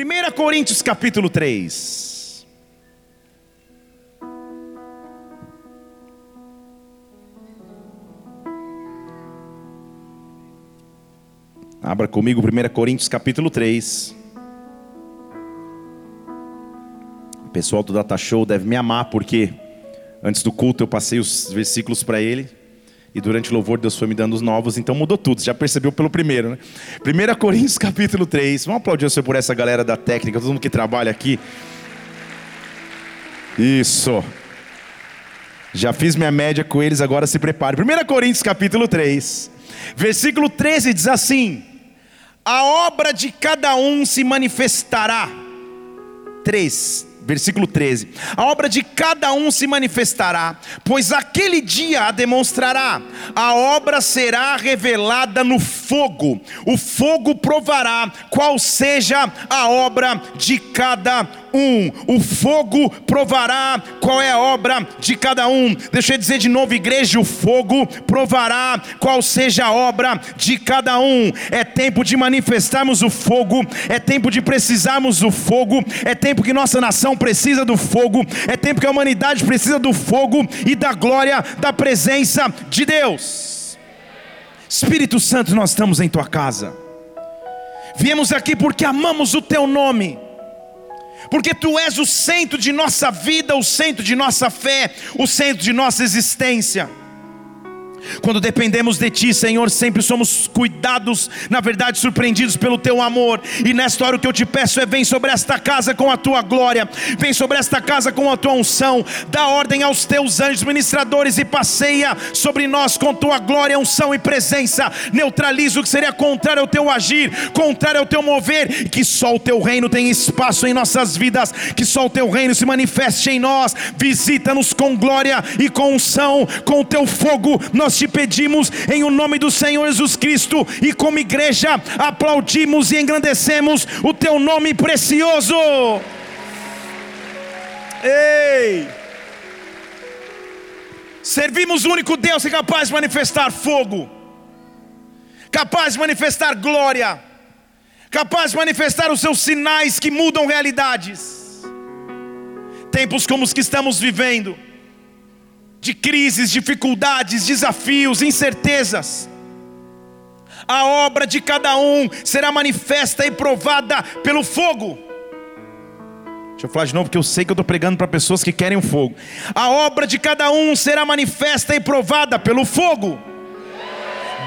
1 Coríntios capítulo 3. Abra comigo 1 Coríntios capítulo 3. O pessoal do Data Show deve me amar porque antes do culto eu passei os versículos para ele. E durante o louvor Deus foi me dando os novos, então mudou tudo. Já percebeu pelo primeiro, né? 1 Coríntios capítulo 3. Vamos aplaudir Senhor por essa galera da técnica, todo mundo que trabalha aqui. Isso. Já fiz minha média com eles, agora se prepare. 1 Coríntios capítulo 3, versículo 13 diz assim: A obra de cada um se manifestará. 3, versículo 13: A obra de cada um se manifestará, pois aquele dia a demonstrará. A obra será revelada no fogo. O fogo provará qual seja a obra de cada um. O fogo provará qual é a obra de cada um. Deixa eu dizer de novo, igreja: o fogo provará qual seja a obra de cada um. É tempo de manifestarmos o fogo, é tempo de precisarmos do fogo, é tempo que nossa nação precisa do fogo, é tempo que a humanidade precisa do fogo e da glória da presença de Deus. Espírito Santo, nós estamos em tua casa. Viemos aqui porque amamos o teu nome porque tu és o centro de nossa vida, o centro de nossa fé, o centro de nossa existência. Quando dependemos de Ti, Senhor, sempre somos cuidados, na verdade surpreendidos pelo Teu amor. E nesta hora o que eu te peço é: vem sobre esta casa com a Tua glória, vem sobre esta casa com a Tua unção, dá ordem aos Teus anjos ministradores e passeia sobre nós com Tua glória, unção e presença. Neutraliza o que seria contrário ao Teu agir, contrário ao Teu mover, que só o Teu reino tenha espaço em nossas vidas, que só o Teu reino se manifeste em nós. Visita-nos com glória e com unção, com o Teu fogo. Nós te pedimos em o nome do Senhor Jesus Cristo e como igreja aplaudimos e engrandecemos o teu nome precioso. Ei! Servimos o único Deus que é capaz de manifestar fogo, capaz de manifestar glória, capaz de manifestar os seus sinais que mudam realidades. Tempos como os que estamos vivendo, de crises, dificuldades, desafios, incertezas. A obra de cada um será manifesta e provada pelo fogo. Deixa eu falar de novo, porque eu sei que eu estou pregando para pessoas que querem o fogo. A obra de cada um será manifesta e provada pelo fogo.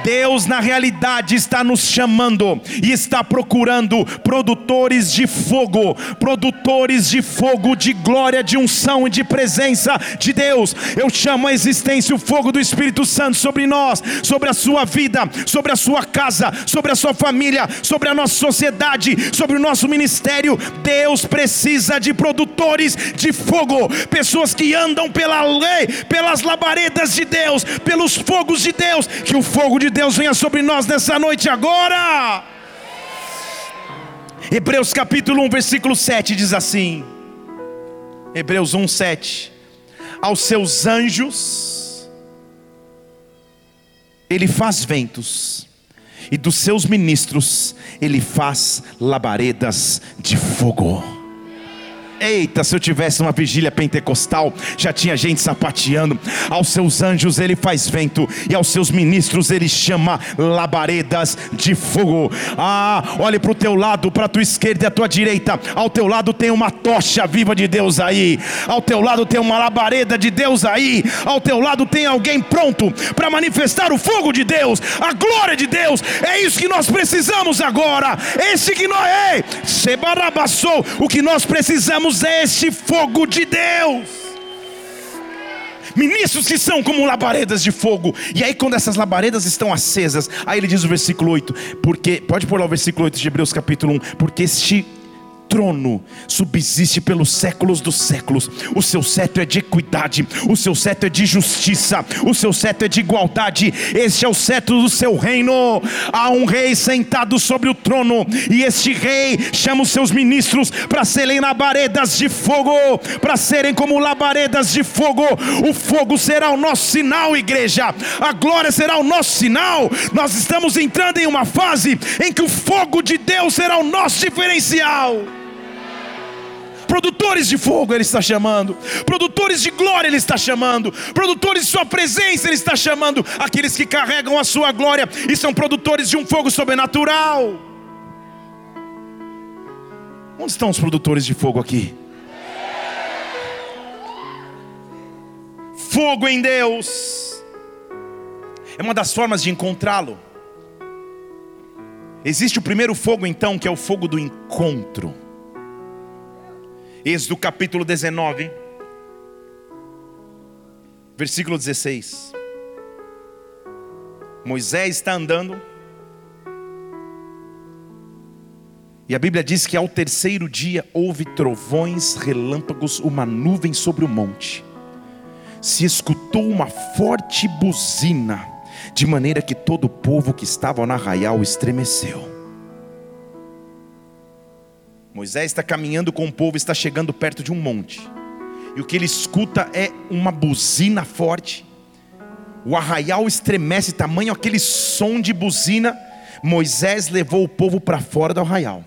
Deus, na realidade, está nos chamando e está procurando produtores de fogo, produtores de fogo, de glória, de unção e de presença de Deus. Eu chamo a existência o fogo do Espírito Santo sobre nós, sobre a sua vida, sobre a sua casa, sobre a sua família, sobre a nossa sociedade, sobre o nosso ministério. Deus precisa de produtores de fogo, pessoas que andam pela lei, pelas labaredas de Deus, pelos fogos de Deus, que o fogo de Deus venha sobre nós nessa noite agora. Hebreus capítulo 1, versículo 7 diz assim: Hebreus 1, 7. Aos seus anjos, ele faz ventos, e dos seus ministros, ele faz labaredas de fogo. Eita, se eu tivesse uma vigília pentecostal, já tinha gente sapateando. Aos seus anjos ele faz vento, e aos seus ministros ele chama labaredas de fogo. Ah, olhe para o teu lado, para a tua esquerda e a tua direita. Ao teu lado tem uma tocha viva de Deus aí. Ao teu lado tem uma labareda de Deus aí. Ao teu lado tem alguém pronto para manifestar o fogo de Deus, a glória de Deus. É isso que nós precisamos agora. Esse que nós é. Sebarabassou. O que nós precisamos Deus é este fogo de Deus. Ministros que são como labaredas de fogo. E aí, quando essas labaredas estão acesas, aí ele diz o versículo 8: porque, pode pôr lá o versículo 8 de Hebreus capítulo 1, porque este trono subsiste pelos séculos dos séculos. O seu cetro é de equidade, o seu cetro é de justiça, o seu cetro é de igualdade. Este é o cetro do seu reino. Há um rei sentado sobre o trono, e este rei chama os seus ministros para serem labaredas de fogo, para serem como labaredas de fogo. O fogo será o nosso sinal, igreja. A glória será o nosso sinal. Nós estamos entrando em uma fase em que o fogo de Deus será o nosso diferencial. Produtores de fogo Ele está chamando, produtores de glória Ele está chamando, produtores de Sua presença Ele está chamando, aqueles que carregam a Sua glória e são produtores de um fogo sobrenatural. Onde estão os produtores de fogo aqui? Fogo em Deus é uma das formas de encontrá-lo. Existe o primeiro fogo, então, que é o fogo do encontro. Êxodo capítulo 19, versículo 16. Moisés está andando, e a Bíblia diz que ao terceiro dia houve trovões, relâmpagos, uma nuvem sobre o monte. Se escutou uma forte buzina, de maneira que todo o povo que estava no arraial estremeceu. Moisés está caminhando com o povo, está chegando perto de um monte, e o que ele escuta é uma buzina forte. O arraial estremece, tamanho aquele som de buzina. Moisés levou o povo para fora do arraial.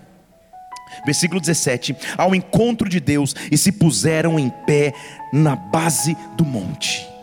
Versículo 17: Ao encontro de Deus e se puseram em pé na base do monte.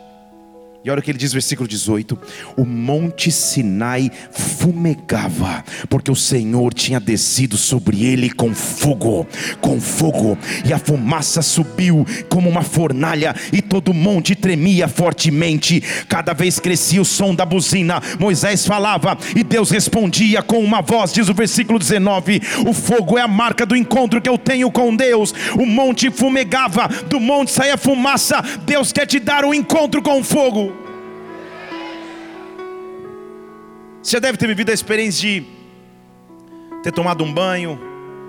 E olha o que ele diz, versículo 18: O monte Sinai fumegava, porque o Senhor tinha descido sobre ele com fogo, com fogo, e a fumaça subiu como uma fornalha, e todo o monte tremia fortemente. Cada vez crescia o som da buzina. Moisés falava, e Deus respondia com uma voz, diz o versículo 19: O fogo é a marca do encontro que eu tenho com Deus. O monte fumegava, do monte saía fumaça. Deus quer te dar um encontro com fogo. Você já deve ter vivido a experiência de ter tomado um banho,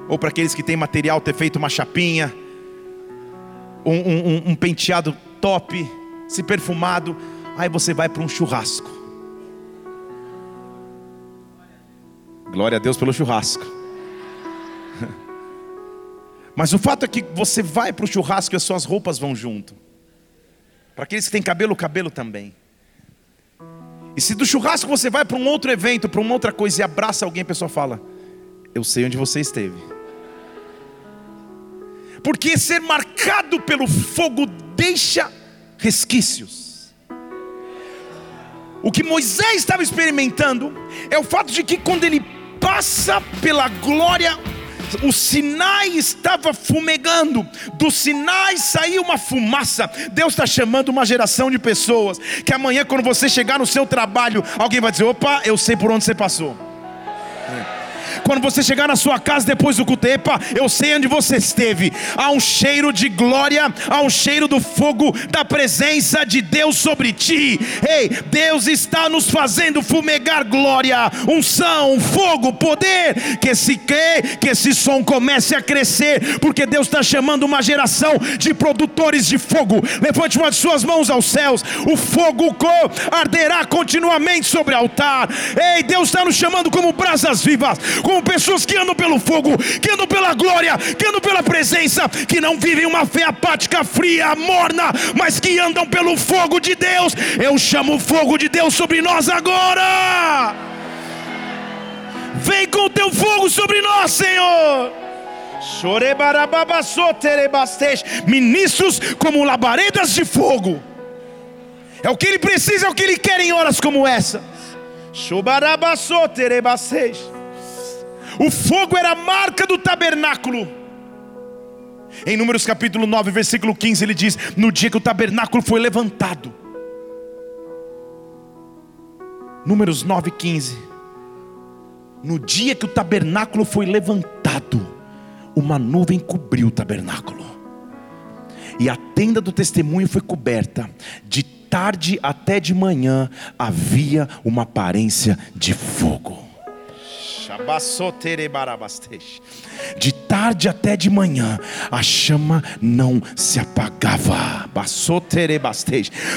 ou para aqueles que têm material, ter feito uma chapinha, um, um, um penteado top, se perfumado, aí você vai para um churrasco. Glória a Deus pelo churrasco. Mas o fato é que você vai para o churrasco e as suas roupas vão junto. Para aqueles que têm cabelo, o cabelo também. E se do churrasco você vai para um outro evento, para uma outra coisa e abraça alguém, a pessoa fala: Eu sei onde você esteve. Porque ser marcado pelo fogo deixa resquícios. O que Moisés estava experimentando é o fato de que quando ele passa pela glória o Sinai estava fumegando, do Sinai saiu uma fumaça. Deus está chamando uma geração de pessoas que amanhã, quando você chegar no seu trabalho, alguém vai dizer: opa, eu sei por onde você passou. Quando você chegar na sua casa depois do culto, epa, eu sei onde você esteve. Há um cheiro de glória, há um cheiro do fogo da presença de Deus sobre ti. Ei, Deus está nos fazendo fumegar glória, unção, fogo, poder. Que esse que, que esse som comece a crescer, porque Deus está chamando uma geração de produtores de fogo. Levante uma de suas mãos aos céus. O fogo arderá continuamente sobre o altar. Ei, Deus está nos chamando como brasas vivas, como pessoas que andam pelo fogo, que andam pela glória, que andam pela presença, que não vivem uma fé apática, fria, morna, mas que andam pelo fogo de Deus. Eu chamo o fogo de Deus sobre nós agora. Vem com o teu fogo sobre nós, Senhor. Ministros como labaredas de fogo. É o que ele precisa, é o que ele quer em horas como essa. O fogo era a marca do tabernáculo. Em Números capítulo 9, versículo 15, ele diz: No dia que o tabernáculo foi levantado. Números 9, 15. No dia que o tabernáculo foi levantado, uma nuvem cobriu o tabernáculo, e a tenda do testemunho foi coberta, de tarde até de manhã havia uma aparência de fogo. De tarde até de manhã, a chama não se apagava.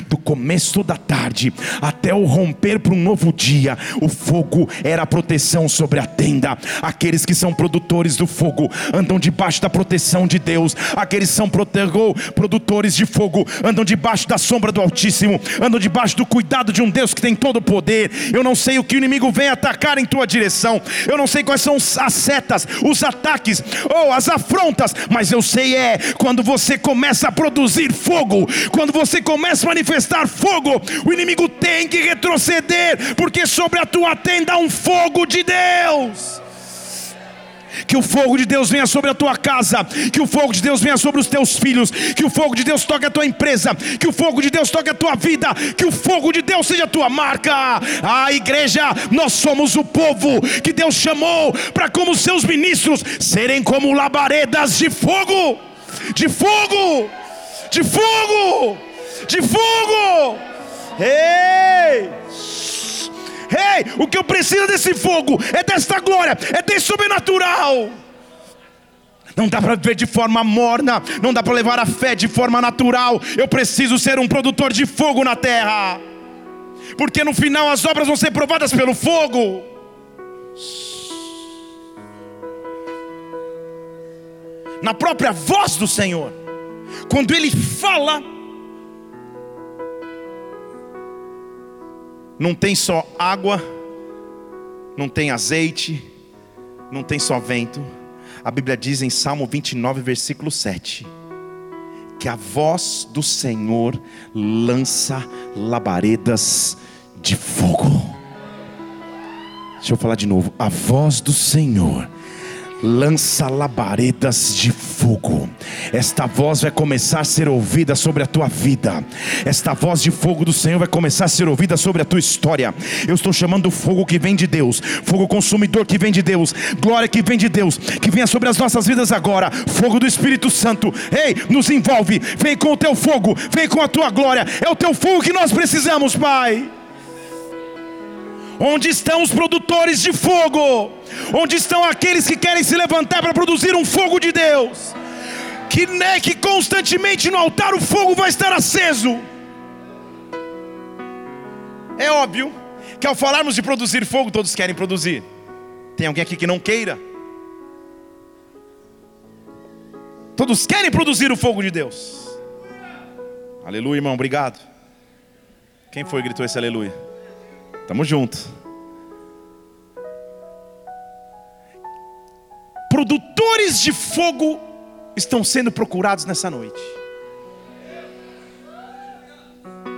Do começo da tarde até o romper para um novo dia, o fogo era a proteção sobre a tenda. Aqueles que são produtores do fogo andam debaixo da proteção de Deus. Aqueles que são produtores de fogo andam debaixo da sombra do Altíssimo, andam debaixo do cuidado de um Deus que tem todo o poder. Eu não sei o que o inimigo vem atacar em tua direção, eu não sei quais são as setas, os ataques, ou as afrontas, mas eu sei é quando você começa a produzir fogo, quando você começa a manifestar fogo, o inimigo tem que retroceder, porque sobre a tua tenda há um fogo de Deus. Que o fogo de Deus venha sobre a tua casa, que o fogo de Deus venha sobre os teus filhos, que o fogo de Deus toque a tua empresa, que o fogo de Deus toque a tua vida, que o fogo de Deus seja a tua marca. A igreja, nós somos o povo que Deus chamou para, como seus ministros, serem como labaredas de fogo, de fogo, de fogo, de fogo. Ei! Ei, o que eu preciso desse fogo, é desta glória, é desse sobrenatural. Não dá para viver de forma morna, não dá para levar a fé de forma natural. Eu preciso ser um produtor de fogo na terra, porque no final as obras vão ser provadas pelo fogo. Na própria voz do Senhor, quando Ele fala, não tem só água, não tem azeite, não tem só vento. A Bíblia diz em Salmo 29, versículo 7, que a voz do Senhor lança labaredas de fogo. Deixa eu falar de novo. A voz do Senhor lança labaredas de fogo. Esta voz vai começar a ser ouvida sobre a tua vida. Esta voz de fogo do Senhor vai começar a ser ouvida sobre a tua história. Eu estou chamando o fogo que vem de Deus, fogo consumidor que vem de Deus, glória que vem de Deus, que venha sobre as nossas vidas agora. Fogo do Espírito Santo. Ei, nos envolve. Vem com o teu fogo, vem com a tua glória. É o teu fogo que nós precisamos, Pai. Onde estão os produtores de fogo? Onde estão aqueles que querem se levantar para produzir um fogo de Deus? Que, né, que constantemente no altar o fogo vai estar aceso. É óbvio que ao falarmos de produzir fogo, todos querem produzir. Tem alguém aqui que não queira? Todos querem produzir o fogo de Deus. Aleluia, irmão, obrigado. Quem foi que gritou esse aleluia? Tamo junto. Produtores de fogo estão sendo procurados nessa noite.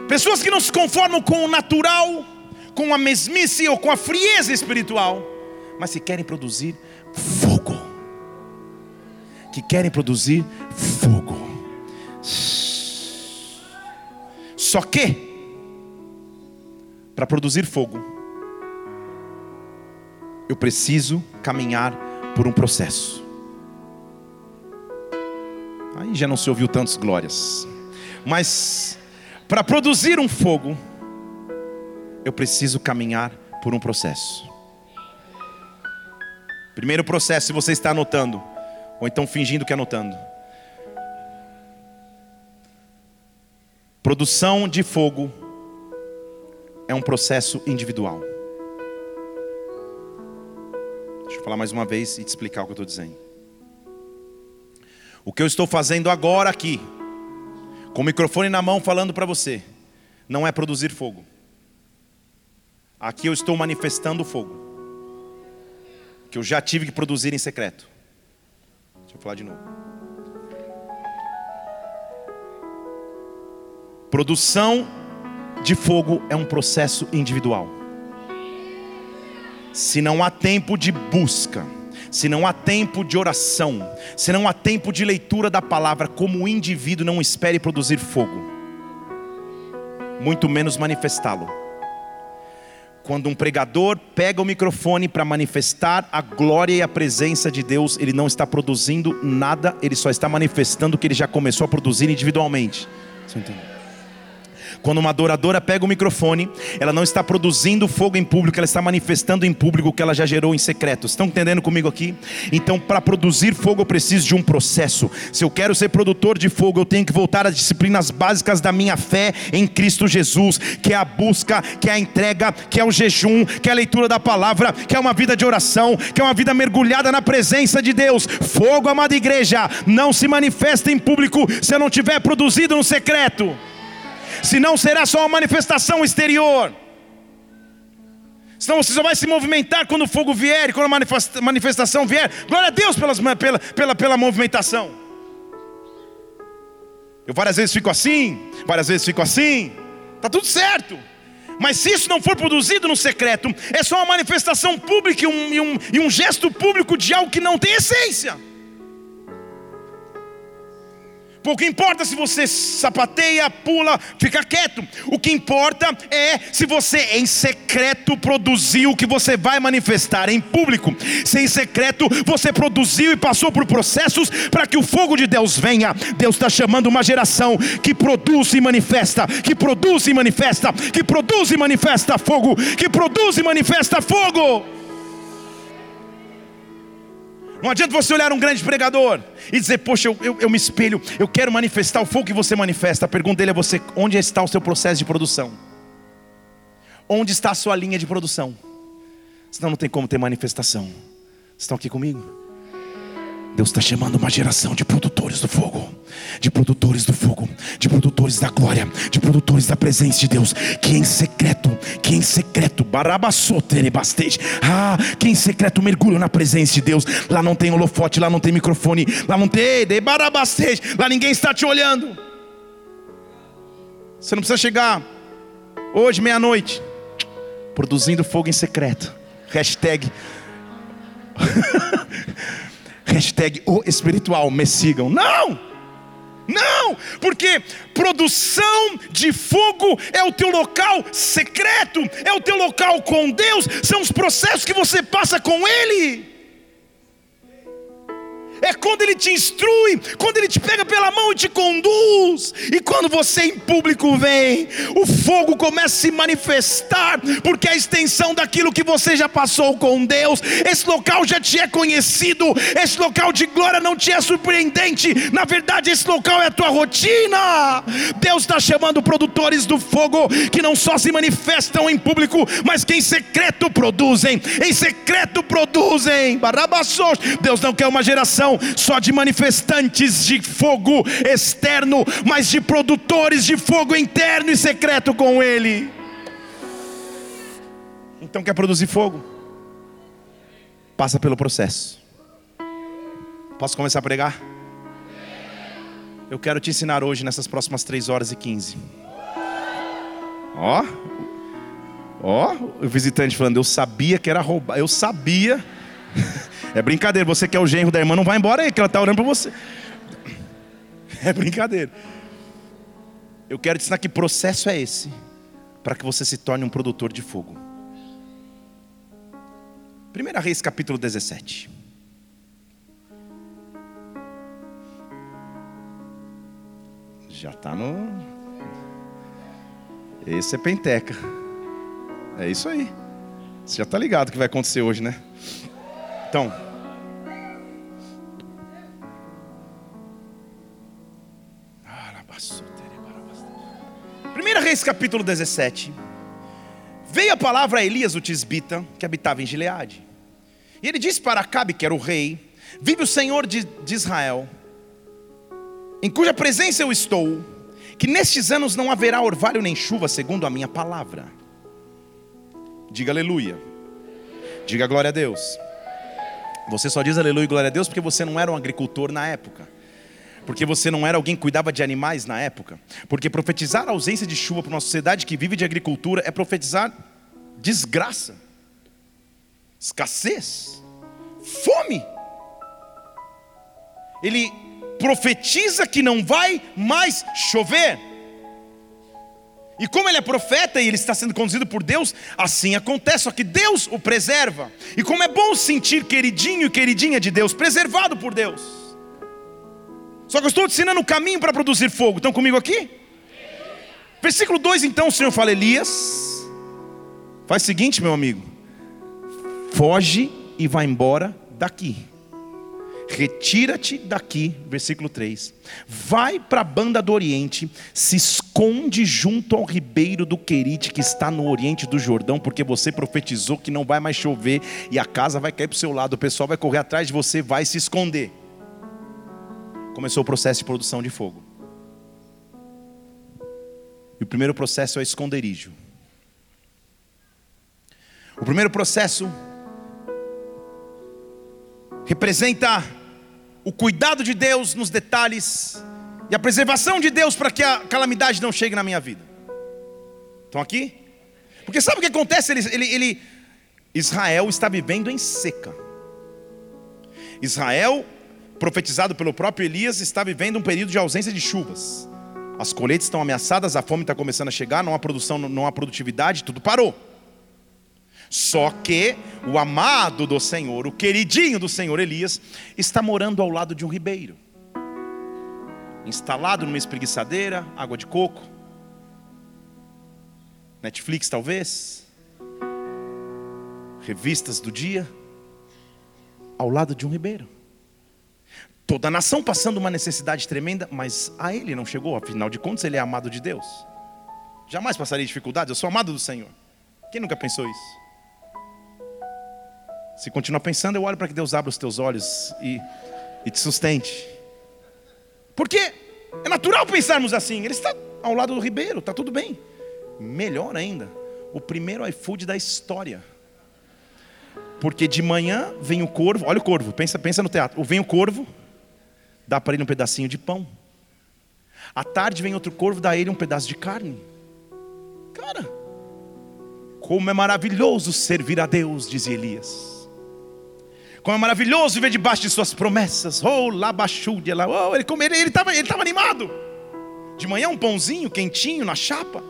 Pessoas que não se conformam com o natural, com a mesmice ou com a frieza espiritual, mas que querem produzir fogo. Que querem produzir fogo. Só que para produzir fogo, eu preciso caminhar por um processo. Aí já não se ouviu tantas glórias. Mas para produzir um fogo, eu preciso caminhar por um processo. Primeiro processo, se você está anotando, ou então fingindo que é anotando. Produção de fogo é um processo individual. Deixa eu falar mais uma vez e te explicar o que eu estou dizendo. O que eu estou fazendo agora aqui, com o microfone na mão falando para você, não é produzir fogo. Aqui eu estou manifestando o fogo, que eu já tive que produzir em secreto. Deixa eu falar de novo. Produção de fogo é um processo individual. Se não há tempo de busca, se não há tempo de oração, se não há tempo de leitura da palavra, como indivíduo não espere produzir fogo, muito menos manifestá-lo. Quando um pregador pega o microfone para manifestar a glória e a presença de Deus, ele não está produzindo nada, ele só está manifestando o que ele já começou a produzir individualmente. Você entende? Quando uma adoradora pega o microfone, ela não está produzindo fogo em público, ela está manifestando em público o que ela já gerou em secreto. Estão entendendo comigo aqui? Então, para produzir fogo, eu preciso de um processo. Se eu quero ser produtor de fogo, eu tenho que voltar às disciplinas básicas da minha fé em Cristo Jesus, que é a busca, que é a entrega, que é o jejum, que é a leitura da palavra, que é uma vida de oração, que é uma vida mergulhada na presença de Deus. Fogo, amada igreja, não se manifesta em público se eu não tiver produzido no secreto senão será só uma manifestação exterior. Senão você só vai se movimentar quando o fogo vier, quando a manifestação vier. Glória a Deus pelas, pela, pela, pela movimentação. Eu várias vezes fico assim, várias vezes fico assim. Está tudo certo. Mas se isso não for produzido no secreto, é só uma manifestação pública e um, e um, e um gesto público de algo que não tem essência. Pouco importa se você sapateia, pula, fica quieto. O que importa é se você em secreto produziu o que você vai manifestar em público. Se em secreto você produziu e passou por processos para que o fogo de Deus venha. Deus está chamando uma geração que produz e manifesta, que produz e manifesta, que produz e manifesta fogo, que produz e manifesta fogo. Não adianta você olhar um grande pregador e dizer, poxa, eu, eu, eu, me espelho, eu quero manifestar o fogo que você manifesta. A pergunta dele é você, onde está o seu processo de produção? Onde está a sua linha de produção? Senão não tem como ter manifestação. Estão aqui comigo? Deus está chamando uma geração de produtores do fogo, de produtores do fogo, de produtores da glória, de produtores da presença de Deus, que em secreto, que em secreto, barabassoterebastej, ah, que em secreto mergulham na presença de Deus. Lá não tem holofote, lá não tem microfone, lá não tem, de barabastej, lá ninguém está te olhando. Você não precisa chegar hoje, meia-noite, produzindo fogo em secreto. Hashtag. Hashtag o espiritual, me sigam. Não! Não, porque produção de fogo é o teu local secreto, é o teu local com Deus, são os processos que você passa com Ele é quando Ele te instrui, quando Ele te pega pela mão e te conduz, e quando você em público vem, o fogo começa a se manifestar, porque é a extensão daquilo que você já passou com Deus, esse local já te é conhecido, esse local de glória não te é surpreendente, na verdade, esse local é a tua rotina. Deus está chamando produtores do fogo que não só se manifestam em público, mas que em secreto produzem, em secreto produzem. Deus não quer uma geração só de manifestantes de fogo externo, mas de produtores de fogo interno e secreto com Ele. Então, quer produzir fogo? Passa pelo processo. Posso começar a pregar? Eu quero te ensinar hoje, nessas próximas 3 horas e 15. Ó, ó, o visitante falando, eu sabia que era roubar, eu sabia. É brincadeira, você que é o genro da irmã, não vai embora aí, que ela está orando para você. É brincadeira. Eu quero te ensinar que processo é esse, para que você se torne um produtor de fogo. 1 Reis capítulo 17. Já está no. Esse é penteca. É isso aí. Você já está ligado o que vai acontecer hoje, né? Então, Primeira Reis capítulo 17. Veio a palavra a Elias o tisbita, que habitava em Gileade. E ele disse para Acabe, que era o rei: Vive o Senhor de, de Israel, em cuja presença eu estou, que nestes anos não haverá orvalho nem chuva, segundo a minha palavra. Diga aleluia. Diga glória a Deus. Você só diz aleluia e glória a Deus porque você não era um agricultor na época. Porque você não era alguém que cuidava de animais na época. Porque profetizar a ausência de chuva para uma sociedade que vive de agricultura é profetizar desgraça, escassez, fome. Ele profetiza que não vai mais chover. E como ele é profeta e ele está sendo conduzido por Deus, assim acontece, só que Deus o preserva. E como é bom sentir queridinho e queridinha de Deus, preservado por Deus. Só que eu estou te ensinando o caminho para produzir fogo. Estão comigo aqui? Versículo 2, então, o Senhor fala: Elias, faz o seguinte, meu amigo, foge e vai embora daqui. Retira-te daqui, versículo 3. Vai para a banda do Oriente, se esconde junto ao ribeiro do Querite, que está no Oriente do Jordão, porque você profetizou que não vai mais chover e a casa vai cair para o seu lado, o pessoal vai correr atrás de você, vai se esconder. Começou o processo de produção de fogo. E o primeiro processo é esconderijo. O primeiro processo representa o cuidado de Deus nos detalhes e a preservação de Deus para que a calamidade não chegue na minha vida. Estão aqui? Porque sabe o que acontece? Ele, ele, ele, Israel está vivendo em seca. Israel, profetizado pelo próprio Elias, está vivendo um período de ausência de chuvas. As colheitas estão ameaçadas, a fome está começando a chegar, não há produção, não há produtividade, tudo parou. Só que o amado do Senhor, o queridinho do Senhor Elias, está morando ao lado de um ribeiro. Instalado numa espreguiçadeira, água de coco. Netflix talvez. Revistas do dia. Ao lado de um ribeiro. Toda a nação passando uma necessidade tremenda, mas a ele não chegou, afinal de contas ele é amado de Deus. Jamais passaria dificuldades, eu sou amado do Senhor. Quem nunca pensou isso? Se continuar pensando, eu olho para que Deus abra os teus olhos e, e te sustente. Porque é natural pensarmos assim. Ele está ao lado do ribeiro, está tudo bem. Melhor ainda, o primeiro iFood da história. Porque de manhã vem o corvo, olha o corvo, pensa, pensa no teatro. Vem o corvo, dá para ele um pedacinho de pão. À tarde vem outro corvo, dá ele um pedaço de carne. Cara, como é maravilhoso servir a Deus, dizia Elias. Como é maravilhoso viver debaixo de suas promessas. Oh, labaxúdia lá. Oh, ele estava ele, estava ele tava animado. De manhã um pãozinho quentinho na chapa,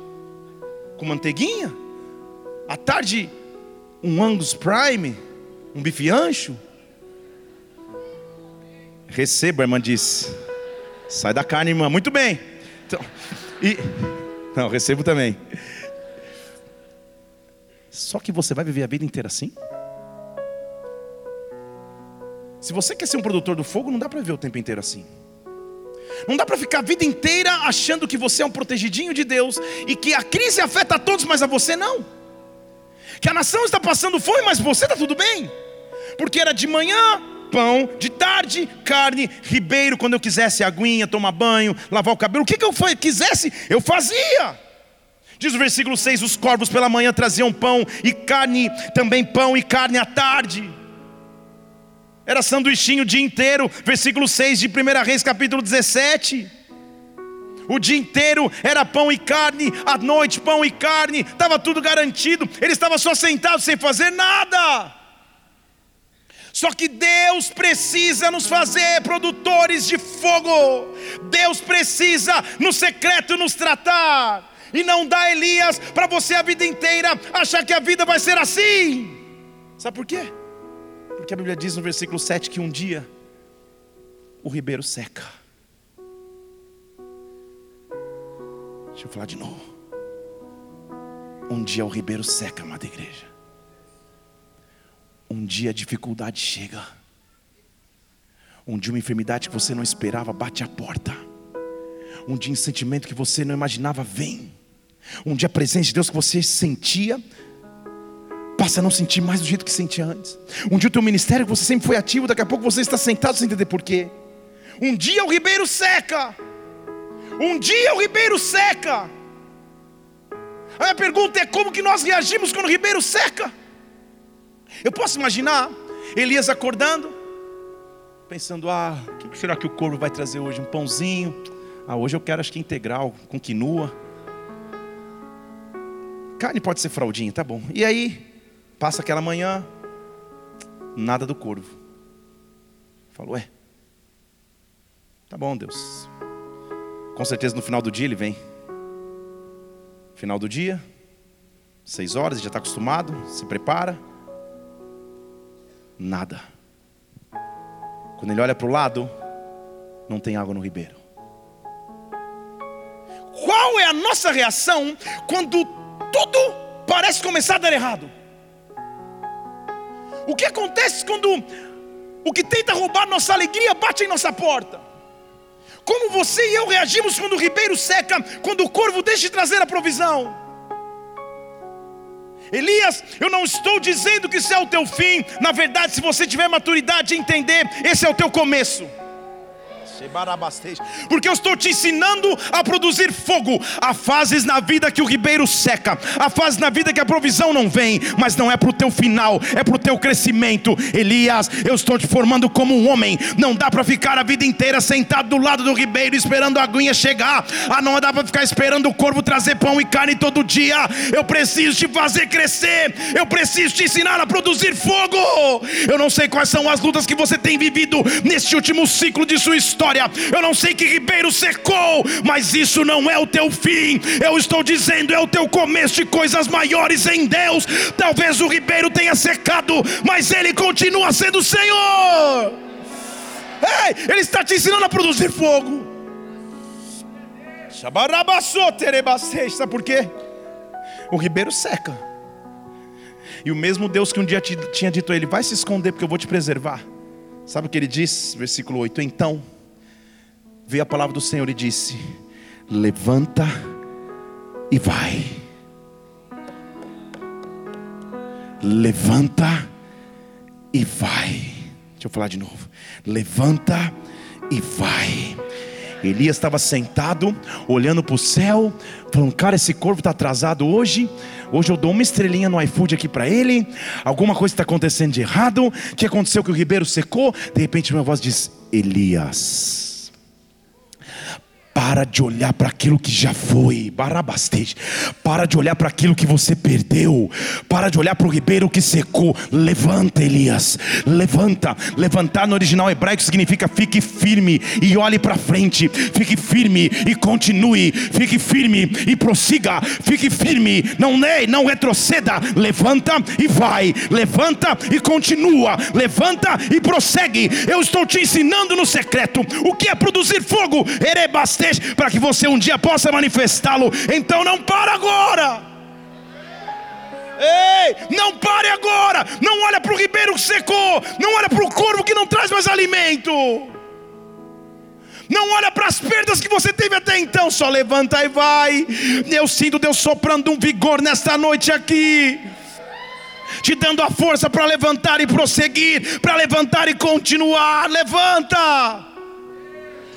com manteiguinha. À tarde um Angus Prime, um bife ancho. Receba, a irmã disse. Sai da carne, irmã. Muito bem. Então, e não, recebo também. Só que você vai viver a vida inteira assim? Se você quer ser um produtor do fogo, não dá para viver o tempo inteiro assim. Não dá para ficar a vida inteira achando que você é um protegidinho de Deus e que a crise afeta a todos, mas a você não. Que a nação está passando fome, mas você está tudo bem. Porque era de manhã, pão, de tarde, carne, ribeiro, quando eu quisesse aguinha, tomar banho, lavar o cabelo, o que, que eu quisesse, eu fazia. Diz o versículo 6: os corvos pela manhã traziam pão e carne, também pão e carne à tarde. Era sanduichinho o dia inteiro, versículo 6 de 1 Reis, capítulo 17. O dia inteiro era pão e carne, à noite pão e carne, estava tudo garantido. Ele estava só sentado sem fazer nada. Só que Deus precisa nos fazer produtores de fogo. Deus precisa no secreto nos tratar. E não dá Elias para você a vida inteira achar que a vida vai ser assim. Sabe por quê? Porque a Bíblia diz no versículo 7 que um dia o ribeiro seca. Deixa eu falar de novo. Um dia o ribeiro seca, amada igreja. Um dia a dificuldade chega. Um dia uma enfermidade que você não esperava bate a porta. Um dia um sentimento que você não imaginava vem. Um dia a presença de Deus que você sentia passa a não sentir mais do jeito que sentia antes. Um dia o teu ministério que você sempre foi ativo, daqui a pouco você está sentado sem entender porquê. Um dia o ribeiro seca. Um dia o ribeiro seca. A minha pergunta é como que nós reagimos quando o ribeiro seca? Eu posso imaginar Elias acordando, pensando: ah, o que será que o corvo vai trazer hoje? Um pãozinho. Ah, hoje eu quero acho que integral, com quinua. Carne pode ser fraldinha, tá bom. E aí, Passa aquela manhã, nada do corvo. Falou, ué, tá bom, Deus. Com certeza no final do dia ele vem. Final do dia, seis horas, já está acostumado, se prepara. Nada. Quando ele olha para o lado, não tem água no ribeiro. Qual é a nossa reação quando tudo parece começar a dar errado? O que acontece quando o que tenta roubar nossa alegria bate em nossa porta? Como você e eu reagimos quando o ribeiro seca, quando o corvo deixa de trazer a provisão? Elias, eu não estou dizendo que isso é o teu fim, na verdade, se você tiver maturidade de entender, esse é o teu começo. Porque eu estou te ensinando a produzir fogo. Há fases na vida que o ribeiro seca, há fases na vida que a provisão não vem, mas não é para o teu final, é para o teu crescimento. Elias, eu estou te formando como um homem. Não dá para ficar a vida inteira sentado do lado do ribeiro esperando a aguinha chegar. Ah, não dá para ficar esperando o corvo trazer pão e carne todo dia. Eu preciso te fazer crescer. Eu preciso te ensinar a produzir fogo. Eu não sei quais são as lutas que você tem vivido neste último ciclo de sua história. Eu não sei que ribeiro secou, mas isso não é o teu fim. Eu estou dizendo, é o teu começo de coisas maiores em Deus. Talvez o ribeiro tenha secado, mas ele continua sendo o Senhor. Ei, ele está te ensinando a produzir fogo. Sabe por quê? O ribeiro seca. E o mesmo Deus que um dia tinha dito a ele: Vai se esconder, porque eu vou te preservar. Sabe o que ele diz? Versículo 8: Então veio a palavra do Senhor e disse: Levanta e vai. Levanta e vai. Deixa eu falar de novo. Levanta e vai. Elias estava sentado, olhando para o céu, falando: Cara, esse corpo está atrasado hoje. Hoje eu dou uma estrelinha no iFood aqui para ele. Alguma coisa está acontecendo de errado. O que aconteceu que o ribeiro secou? De repente, minha voz diz: Elias. Para de olhar para aquilo que já foi, barabastej. Para de olhar para aquilo que você perdeu. Para de olhar para o ribeiro que secou. Levanta, Elias. Levanta. Levantar no original hebraico significa fique firme e olhe para frente. Fique firme e continue. Fique firme e prossiga. Fique firme. Não nem, não retroceda. Levanta e vai. Levanta e continua. Levanta e prossegue. Eu estou te ensinando no secreto o que é produzir fogo. Erebastej para que você um dia possa manifestá-lo. Então não para agora. Ei, não pare agora. Não olha para o ribeiro que secou. Não olha para o corvo que não traz mais alimento. Não olha para as perdas que você teve até então. Só levanta e vai. Eu sinto Deus soprando um vigor nesta noite aqui te dando a força para levantar e prosseguir, para levantar e continuar. Levanta.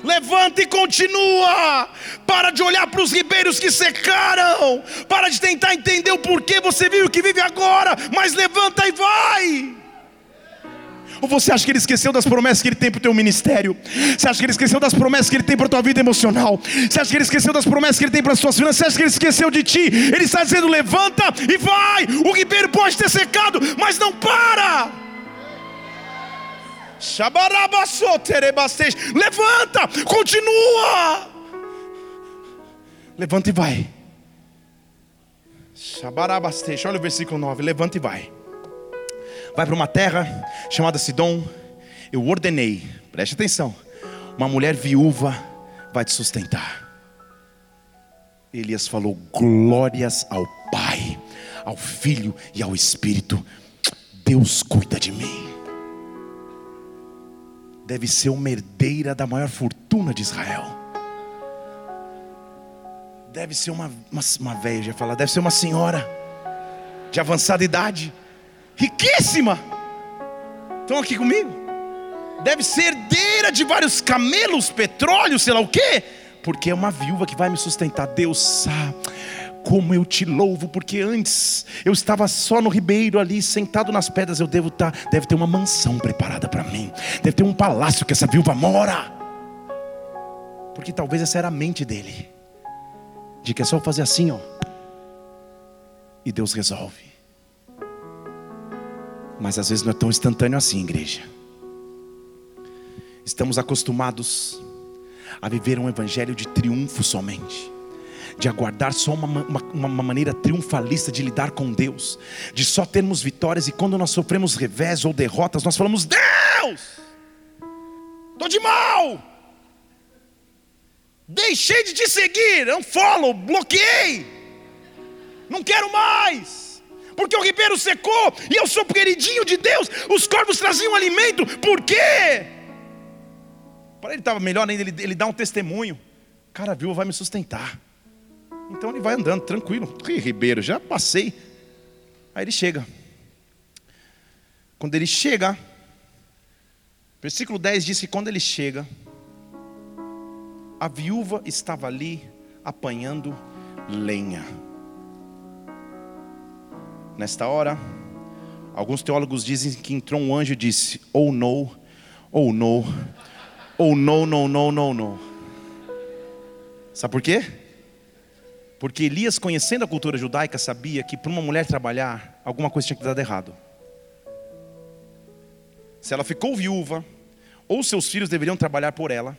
Levanta e continua. Para de olhar para os ribeiros que secaram. Para de tentar entender o porquê você vive o que vive agora. Mas levanta e vai. Ou você acha que ele esqueceu das promessas que ele tem para o teu ministério? Você acha que ele esqueceu das promessas que ele tem para a tua vida emocional? Você acha que ele esqueceu das promessas que ele tem para as suas finanças? Você acha que ele esqueceu de ti? Ele está dizendo: levanta e vai. O ribeiro pode ter secado, mas não para. Levanta, continua. Levanta e vai. Olha o versículo 9. Levanta e vai. Vai para uma terra chamada Sidom. Eu ordenei, preste atenção. Uma mulher viúva vai te sustentar. Elias falou: Glórias ao Pai, ao Filho e ao Espírito. Deus cuida de mim deve ser uma herdeira da maior fortuna de Israel. Deve ser uma, uma, uma velha, já falar, deve ser uma senhora de avançada idade, riquíssima. Estão aqui comigo? Deve ser herdeira de vários camelos, petróleo, sei lá o quê, porque é uma viúva que vai me sustentar. Deus sabe como eu te louvo, porque antes eu estava só no ribeiro ali, sentado nas pedras. Eu devo estar, tá, deve ter uma mansão preparada para mim, deve ter um palácio que essa viúva mora, porque talvez essa era a mente dele, de que é só fazer assim, ó, e Deus resolve. Mas às vezes não é tão instantâneo assim, igreja. Estamos acostumados a viver um evangelho de triunfo somente de aguardar só uma, uma, uma, maneira triunfalista de lidar com Deus, de só termos vitórias e quando nós sofremos revés ou derrotas, nós falamos: Deus, estou de mal, deixei de te seguir, não follow, bloqueei, não quero mais, porque o ribeiro secou e eu sou queridinho de Deus, os corvos traziam alimento, por quê? Para ele estava melhor ainda, ele, ele dá um testemunho. Cara, viu, vai me sustentar. Então ele vai andando tranquilo. Rio Ribeiro, já passei. Aí ele chega. Quando ele chega, versículo 10 diz que quando ele chega, a viúva estava ali apanhando lenha. Nesta hora, alguns teólogos dizem que entrou um anjo e disse: Oh no, oh no, oh no, no, no, no, no. Sabe por quê? Porque Elias, conhecendo a cultura judaica, sabia que para uma mulher trabalhar, alguma coisa tinha que dar errado. Se ela ficou viúva, ou seus filhos deveriam trabalhar por ela,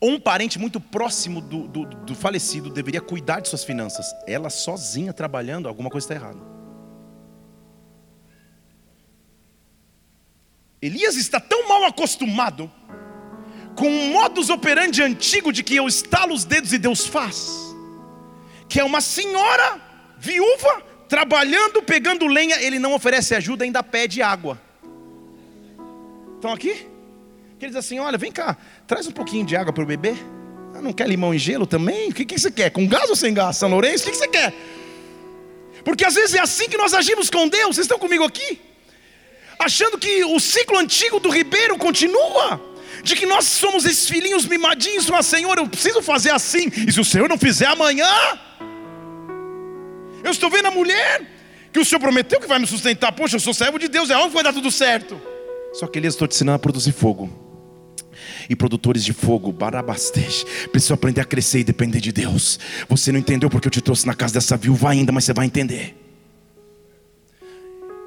ou um parente muito próximo do, do, do falecido deveria cuidar de suas finanças. Ela sozinha trabalhando, alguma coisa está errada. Elias está tão mal acostumado com um modus operandi antigo de que eu estalo os dedos e Deus faz, que é uma senhora viúva trabalhando, pegando lenha, ele não oferece ajuda, ainda pede água. Estão aqui? Ele diz assim: Olha, vem cá, traz um pouquinho de água para o bebê. Ah, não quer limão e gelo também? O que, que você quer? Com gás ou sem gás? São Lourenço? O que, que você quer? Porque às vezes é assim que nós agimos com Deus. Vocês estão comigo aqui? Achando que o ciclo antigo do ribeiro continua. De que nós somos esses filhinhos mimadinhos, mas Senhor, eu preciso fazer assim. E se o Senhor não fizer amanhã, eu estou vendo a mulher que o Senhor prometeu que vai me sustentar. Poxa, eu sou servo de Deus, é óbvio que vai dar tudo certo. Só que Elias estou te ensinando a produzir fogo. E produtores de fogo, barabastej, precisam aprender a crescer e depender de Deus. Você não entendeu porque eu te trouxe na casa dessa viúva ainda, mas você vai entender.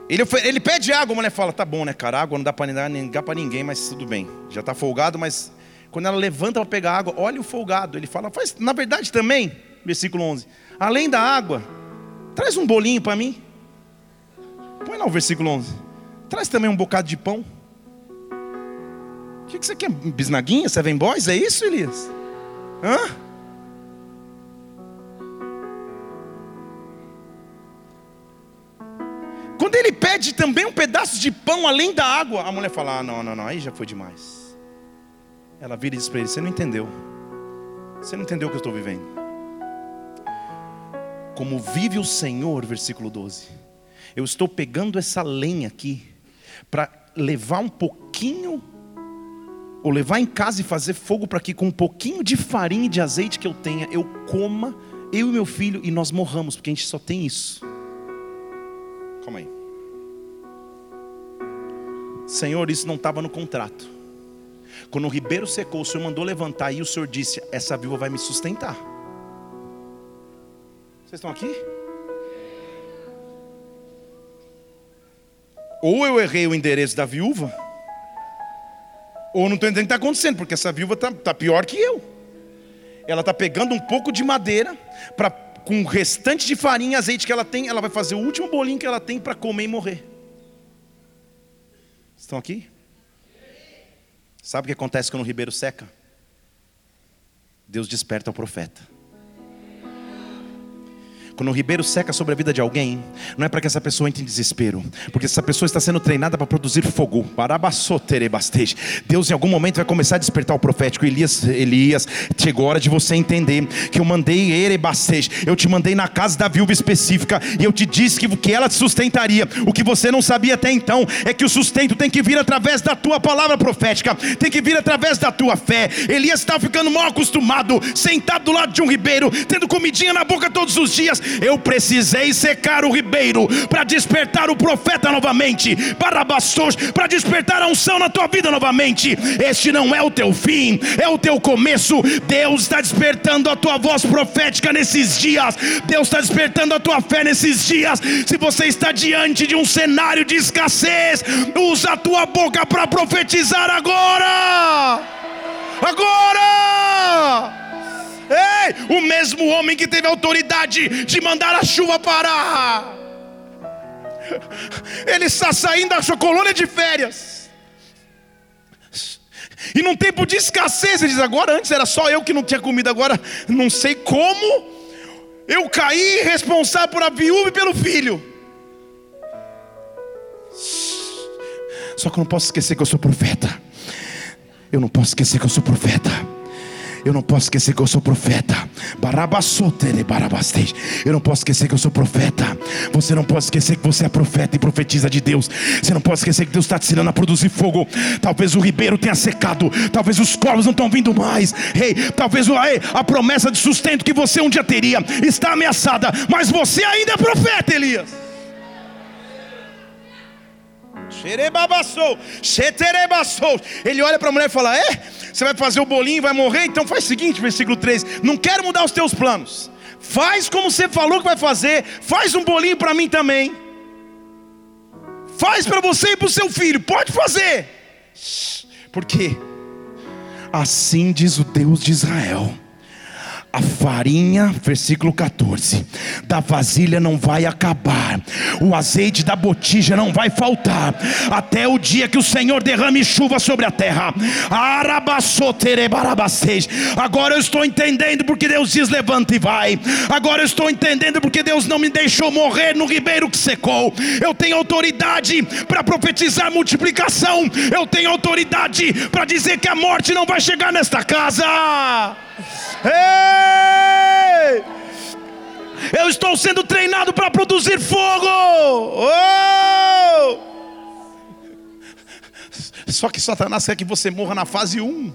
Ele, ele pede água, a mulher fala: Tá bom, né, cara? Água não dá para ninguém, mas tudo bem. Já está folgado, mas quando ela levanta para pegar água, olha o folgado. Ele fala: Faz, na verdade também, versículo 11: Além da água, traz um bolinho para mim. Põe lá o versículo 11: Traz também um bocado de pão. O que, que você quer? Bisnaguinha? Seven Boys? É isso, Elias? Hã? Quando ele pede também um pedaço de pão além da água, a mulher fala: ah, não, não, não, aí já foi demais. Ela vira e diz para ele: Você não entendeu. Você não entendeu o que eu estou vivendo. Como vive o Senhor, versículo 12. Eu estou pegando essa lenha aqui para levar um pouquinho ou levar em casa e fazer fogo para que com um pouquinho de farinha e de azeite que eu tenha, eu coma, eu e meu filho, e nós morramos, porque a gente só tem isso. Calma aí. Senhor, isso não estava no contrato. Quando o ribeiro secou, o Senhor mandou levantar e o Senhor disse: Essa viúva vai me sustentar. Vocês estão aqui? Ou eu errei o endereço da viúva, ou não estou entendendo o que está acontecendo, porque essa viúva está tá pior que eu. Ela está pegando um pouco de madeira, pra, com o restante de farinha e azeite que ela tem, ela vai fazer o último bolinho que ela tem para comer e morrer. Estão aqui? Sabe o que acontece quando o ribeiro seca? Deus desperta o profeta. Quando o ribeiro seca sobre a vida de alguém, não é para que essa pessoa entre em desespero, porque essa pessoa está sendo treinada para produzir fogo. Deus em algum momento vai começar a despertar o profético. Elias, Elias, chegou a hora de você entender que eu mandei Erebastej, eu te mandei na casa da viúva específica e eu te disse que, que ela te sustentaria. O que você não sabia até então é que o sustento tem que vir através da tua palavra profética, tem que vir através da tua fé. Elias estava ficando mal acostumado, sentado do lado de um ribeiro, tendo comidinha na boca todos os dias eu precisei secar o ribeiro para despertar o profeta novamente, para bastos, para despertar a unção na tua vida novamente. Este não é o teu fim, é o teu começo. Deus está despertando a tua voz profética nesses dias. Deus está despertando a tua fé nesses dias. Se você está diante de um cenário de escassez, usa a tua boca para profetizar agora. Agora! Ei, o mesmo homem que teve autoridade de mandar a chuva parar. Ele está saindo da sua colônia de férias. E num tempo de escassez, ele diz: agora antes era só eu que não tinha comida, agora não sei como. Eu caí responsável por a viúva e pelo filho. Só que eu não posso esquecer que eu sou profeta. Eu não posso esquecer que eu sou profeta. Eu não posso esquecer que eu sou profeta. Eu não posso esquecer que eu sou profeta. Você não pode esquecer que você é profeta e profetiza de Deus. Você não pode esquecer que Deus está te ensinando a produzir fogo. Talvez o ribeiro tenha secado. Talvez os corvos não estão vindo mais. Hey, talvez hey, a promessa de sustento que você um dia teria está ameaçada. Mas você ainda é profeta, Elias. Ele olha para a mulher e fala: É, você vai fazer o bolinho, vai morrer? Então faz o seguinte, versículo 3: Não quero mudar os teus planos. Faz como você falou que vai fazer. Faz um bolinho para mim também. Faz para você e para o seu filho. Pode fazer. Porque assim diz o Deus de Israel a farinha, versículo 14, da vasilha não vai acabar, o azeite da botija não vai faltar, até o dia que o Senhor derrame chuva sobre a terra. Agora eu estou entendendo porque Deus diz: levanta e vai. Agora eu estou entendendo porque Deus não me deixou morrer no ribeiro que secou. Eu tenho autoridade para profetizar multiplicação, eu tenho autoridade para dizer que a morte não vai chegar nesta casa. Ei! Eu estou sendo treinado para produzir fogo. Oh! Só que Satanás quer que você morra na fase 1.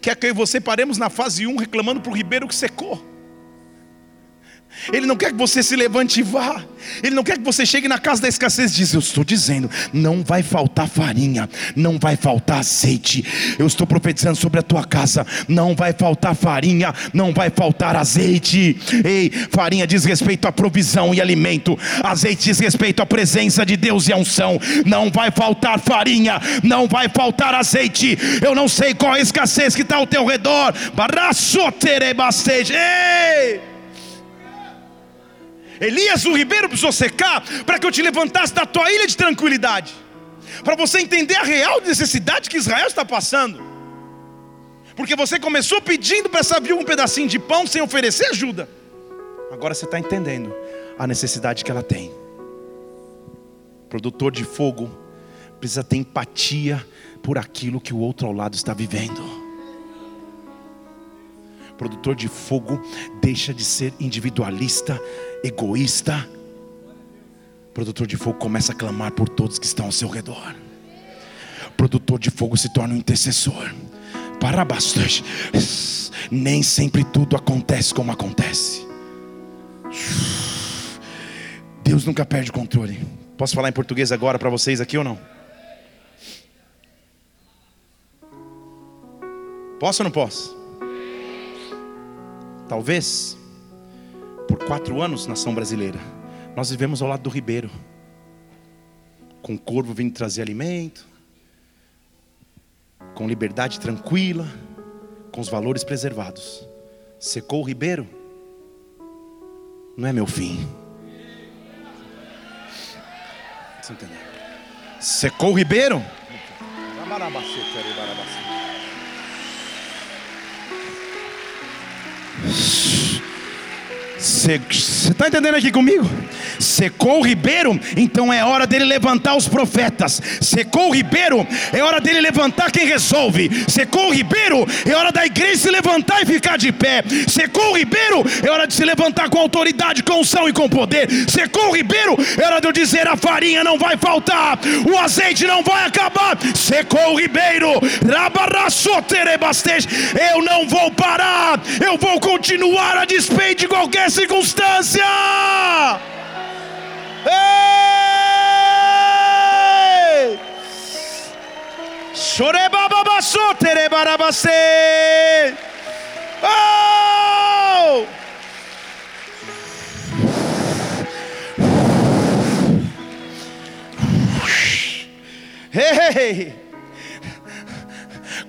Quer que você paremos na fase 1 reclamando para o ribeiro que secou. Ele não quer que você se levante e vá. Ele não quer que você chegue na casa da escassez e diz: Eu estou dizendo, não vai faltar farinha, não vai faltar azeite. Eu estou profetizando sobre a tua casa, não vai faltar farinha, não vai faltar azeite. Ei, farinha diz respeito à provisão e alimento, azeite diz respeito à presença de Deus e à unção. Não vai faltar farinha, não vai faltar azeite. Eu não sei qual é a escassez que está ao teu redor. Ei! Elias, o ribeiro precisou secar para que eu te levantasse da tua ilha de tranquilidade, para você entender a real necessidade que Israel está passando. Porque você começou pedindo para essa viúva um pedacinho de pão sem oferecer ajuda. Agora você está entendendo a necessidade que ela tem. produtor de fogo precisa ter empatia por aquilo que o outro ao lado está vivendo produtor de fogo deixa de ser individualista, egoísta. produtor de fogo começa a clamar por todos que estão ao seu redor. produtor de fogo se torna um intercessor. Para bastante. Nem sempre tudo acontece como acontece. Deus nunca perde o controle. Posso falar em português agora para vocês aqui ou não? Posso ou não posso? Talvez, por quatro anos, nação brasileira, nós vivemos ao lado do ribeiro, com o corvo vindo trazer alimento, com liberdade tranquila, com os valores preservados. Secou o ribeiro, não é meu fim. Você entendeu? Secou o ribeiro? Shh. Você está entendendo aqui comigo? Secou o ribeiro, então é hora dele levantar os profetas. Secou o ribeiro, é hora dele levantar quem resolve. Secou o ribeiro, é hora da igreja se levantar e ficar de pé. Secou o ribeiro, é hora de se levantar com autoridade, com unção e com poder. Secou o ribeiro, é hora de eu dizer: a farinha não vai faltar, o azeite não vai acabar. Secou o ribeiro, eu não vou parar, eu vou continuar a despeito de qualquer circunstância. Ei! Chorebababaçô, terebarabacê. Oh! Hey!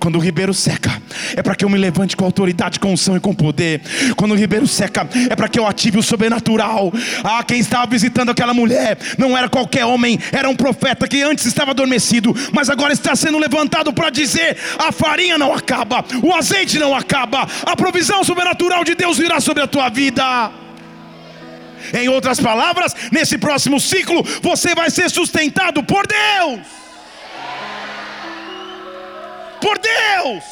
Quando o ribeiro seca, é para que eu me levante com autoridade, com unção e com poder. Quando o ribeiro seca, é para que eu ative o sobrenatural. Ah, quem estava visitando aquela mulher não era qualquer homem, era um profeta que antes estava adormecido, mas agora está sendo levantado para dizer: a farinha não acaba, o azeite não acaba, a provisão sobrenatural de Deus virá sobre a tua vida. Em outras palavras, nesse próximo ciclo, você vai ser sustentado por Deus por Deus.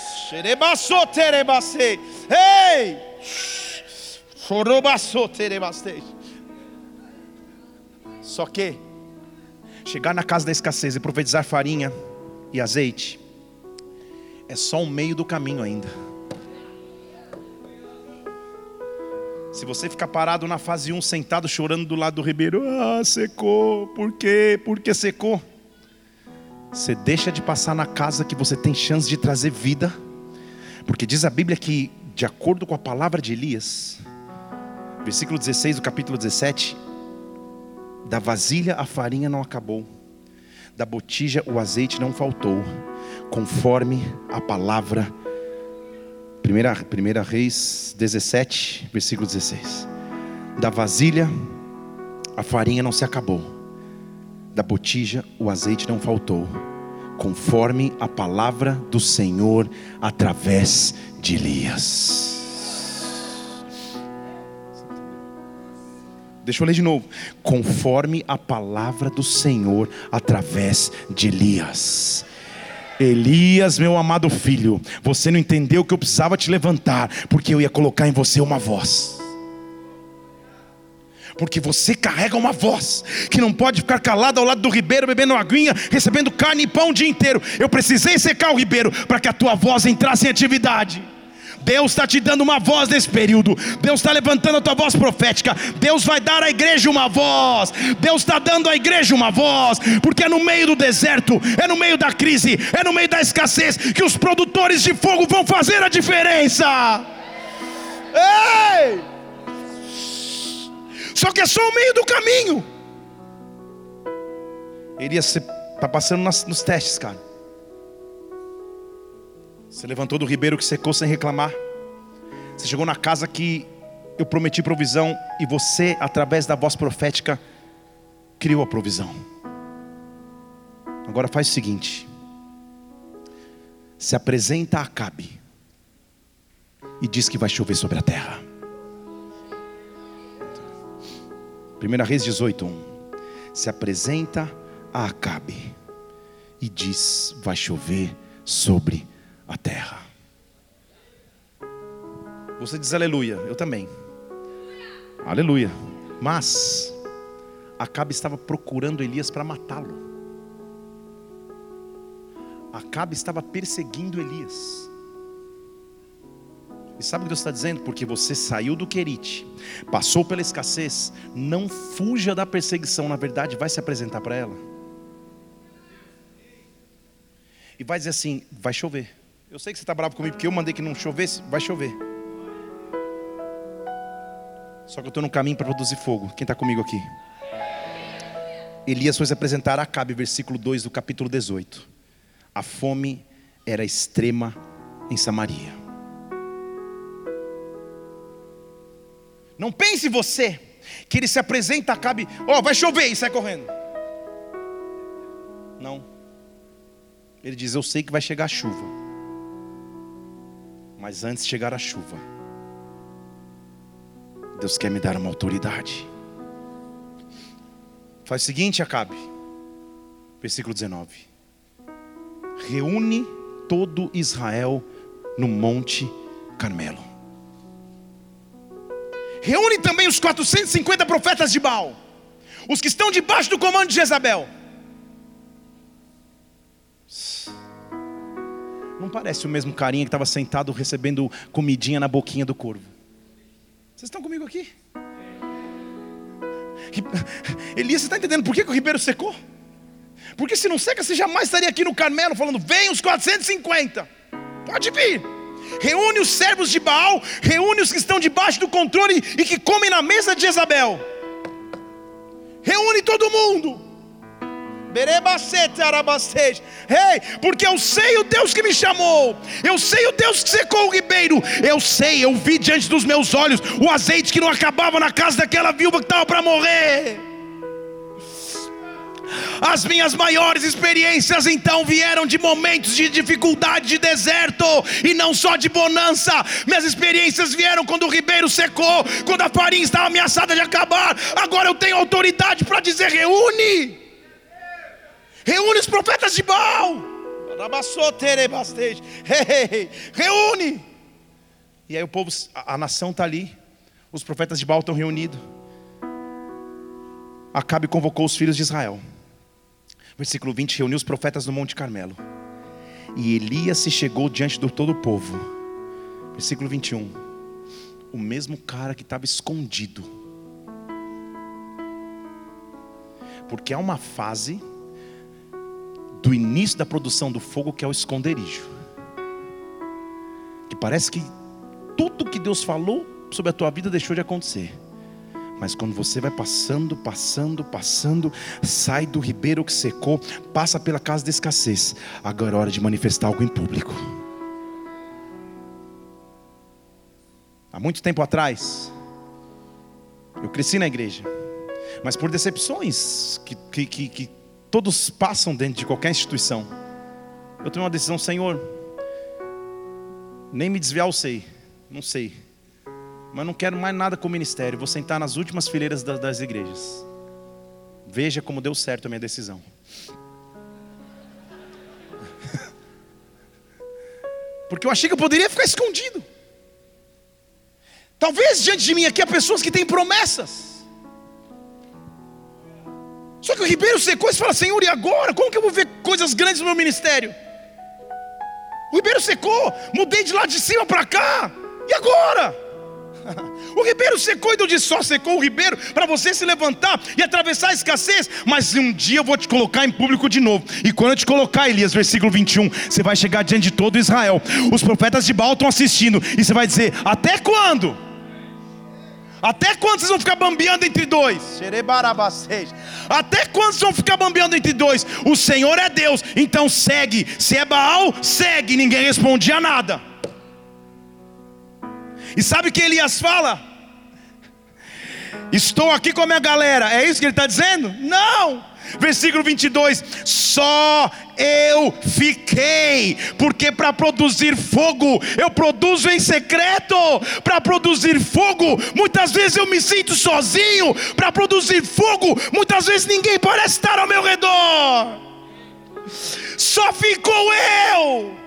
Ei! Só que chegar na casa da escassez e profetizar farinha e azeite é só um meio do caminho ainda. Se você ficar parado na fase 1, sentado chorando do lado do ribeiro, ah, secou, por quê? Por que secou? Você deixa de passar na casa que você tem chance de trazer vida, porque diz a Bíblia que, de acordo com a palavra de Elias, versículo 16 do capítulo 17, da vasilha a farinha não acabou, da botija o azeite não faltou, conforme a palavra Primeira, primeira Reis 17, versículo 16. Da vasilha a farinha não se acabou, da botija o azeite não faltou, conforme a palavra do Senhor através de Elias. Deixa eu ler de novo. Conforme a palavra do Senhor através de Elias. Elias, meu amado filho, você não entendeu que eu precisava te levantar, porque eu ia colocar em você uma voz. Porque você carrega uma voz que não pode ficar calada ao lado do ribeiro, bebendo aguinha, recebendo carne e pão o dia inteiro. Eu precisei secar o ribeiro para que a tua voz entrasse em atividade. Deus está te dando uma voz nesse período. Deus está levantando a tua voz profética. Deus vai dar à igreja uma voz. Deus está dando à igreja uma voz. Porque é no meio do deserto, é no meio da crise, é no meio da escassez que os produtores de fogo vão fazer a diferença. Ei! Só que é só o meio do caminho. Elias está passando nos testes, cara. Você levantou do ribeiro que secou sem reclamar. Você chegou na casa que eu prometi provisão e você, através da voz profética, criou a provisão. Agora faz o seguinte: se apresenta a Acabe e diz que vai chover sobre a terra. 1 Reis 18, 1. Se apresenta a Acabe e diz: vai chover sobre a terra. Você diz aleluia, eu também. Aleluia. Mas Acabe estava procurando Elias para matá-lo. Acabe estava perseguindo Elias. E sabe o que Deus está dizendo? Porque você saiu do Querite, passou pela escassez, não fuja da perseguição, na verdade, vai se apresentar para ela. E vai dizer assim: vai chover. Eu sei que você está bravo comigo porque eu mandei que não chovesse, vai chover. Só que eu estou no caminho para produzir fogo. Quem está comigo aqui? Elias foi se apresentar a Acabe, versículo 2 do capítulo 18. A fome era extrema em Samaria. Não pense você que ele se apresenta Acabe, ó, oh, vai chover e sai correndo. Não. Ele diz: Eu sei que vai chegar a chuva. Mas antes de chegar a chuva, Deus quer me dar uma autoridade. Faz o seguinte, Acabe, versículo 19: reúne todo Israel no Monte Carmelo. Reúne também os 450 profetas de Baal, os que estão debaixo do comando de Jezabel. Não parece o mesmo carinha que estava sentado recebendo comidinha na boquinha do corvo. Vocês estão comigo aqui? Elias, você está entendendo por que, que o ribeiro secou? Porque se não seca, você jamais estaria aqui no Carmelo falando: vem os 450, pode vir. Reúne os servos de Baal, reúne os que estão debaixo do controle e que comem na mesa de Jezabel. Reúne todo mundo. Ei, porque eu sei o Deus que me chamou, eu sei o Deus que secou o ribeiro, eu sei, eu vi diante dos meus olhos o azeite que não acabava na casa daquela viúva que estava para morrer. As minhas maiores experiências então vieram de momentos de dificuldade, de deserto e não só de bonança. Minhas experiências vieram quando o ribeiro secou, quando a farinha estava ameaçada de acabar. Agora eu tenho autoridade para dizer: reúne reúne os profetas de Baal. Reúne! E aí o povo, a, a nação está ali, os profetas de Baal estão reunidos. Acabe convocou os filhos de Israel. Versículo 20: reuniu os profetas no Monte Carmelo. E Elias se chegou diante do todo o povo. Versículo 21. O mesmo cara que estava escondido. Porque há uma fase do início da produção do fogo que é o esconderijo. Que parece que tudo que Deus falou sobre a tua vida deixou de acontecer. Mas quando você vai passando, passando, passando, sai do ribeiro que secou, passa pela casa da escassez, agora é hora de manifestar algo em público. Há muito tempo atrás, eu cresci na igreja, mas por decepções que, que, que, todos passam dentro de qualquer instituição, eu tomei uma decisão, Senhor, nem me desviar eu sei, não sei, mas não quero mais nada com o ministério, vou sentar nas últimas fileiras das, das igrejas. Veja como deu certo a minha decisão. Porque eu achei que eu poderia ficar escondido. Talvez diante de mim aqui há pessoas que têm promessas. Só que o ribeiro secou e fala: Senhor, e agora? Como que eu vou ver coisas grandes no meu ministério? O ribeiro secou, mudei de lá de cima para cá, e agora? O ribeiro secou e Deus disse: só secou o ribeiro para você se levantar e atravessar a escassez. Mas um dia eu vou te colocar em público de novo. E quando eu te colocar, Elias, versículo 21, você vai chegar diante de todo Israel. Os profetas de Baal estão assistindo. E você vai dizer: Até quando? Até quando vocês vão ficar bambeando entre dois? Até quando vocês vão ficar bambeando entre dois? O Senhor é Deus, então segue. Se é Baal, segue. Ninguém respondia nada. E sabe o que Elias fala? Estou aqui com a minha galera, é isso que ele está dizendo? Não! Versículo 22: Só eu fiquei, porque para produzir fogo, eu produzo em secreto. Para produzir fogo, muitas vezes eu me sinto sozinho. Para produzir fogo, muitas vezes ninguém parece estar ao meu redor. Só ficou eu.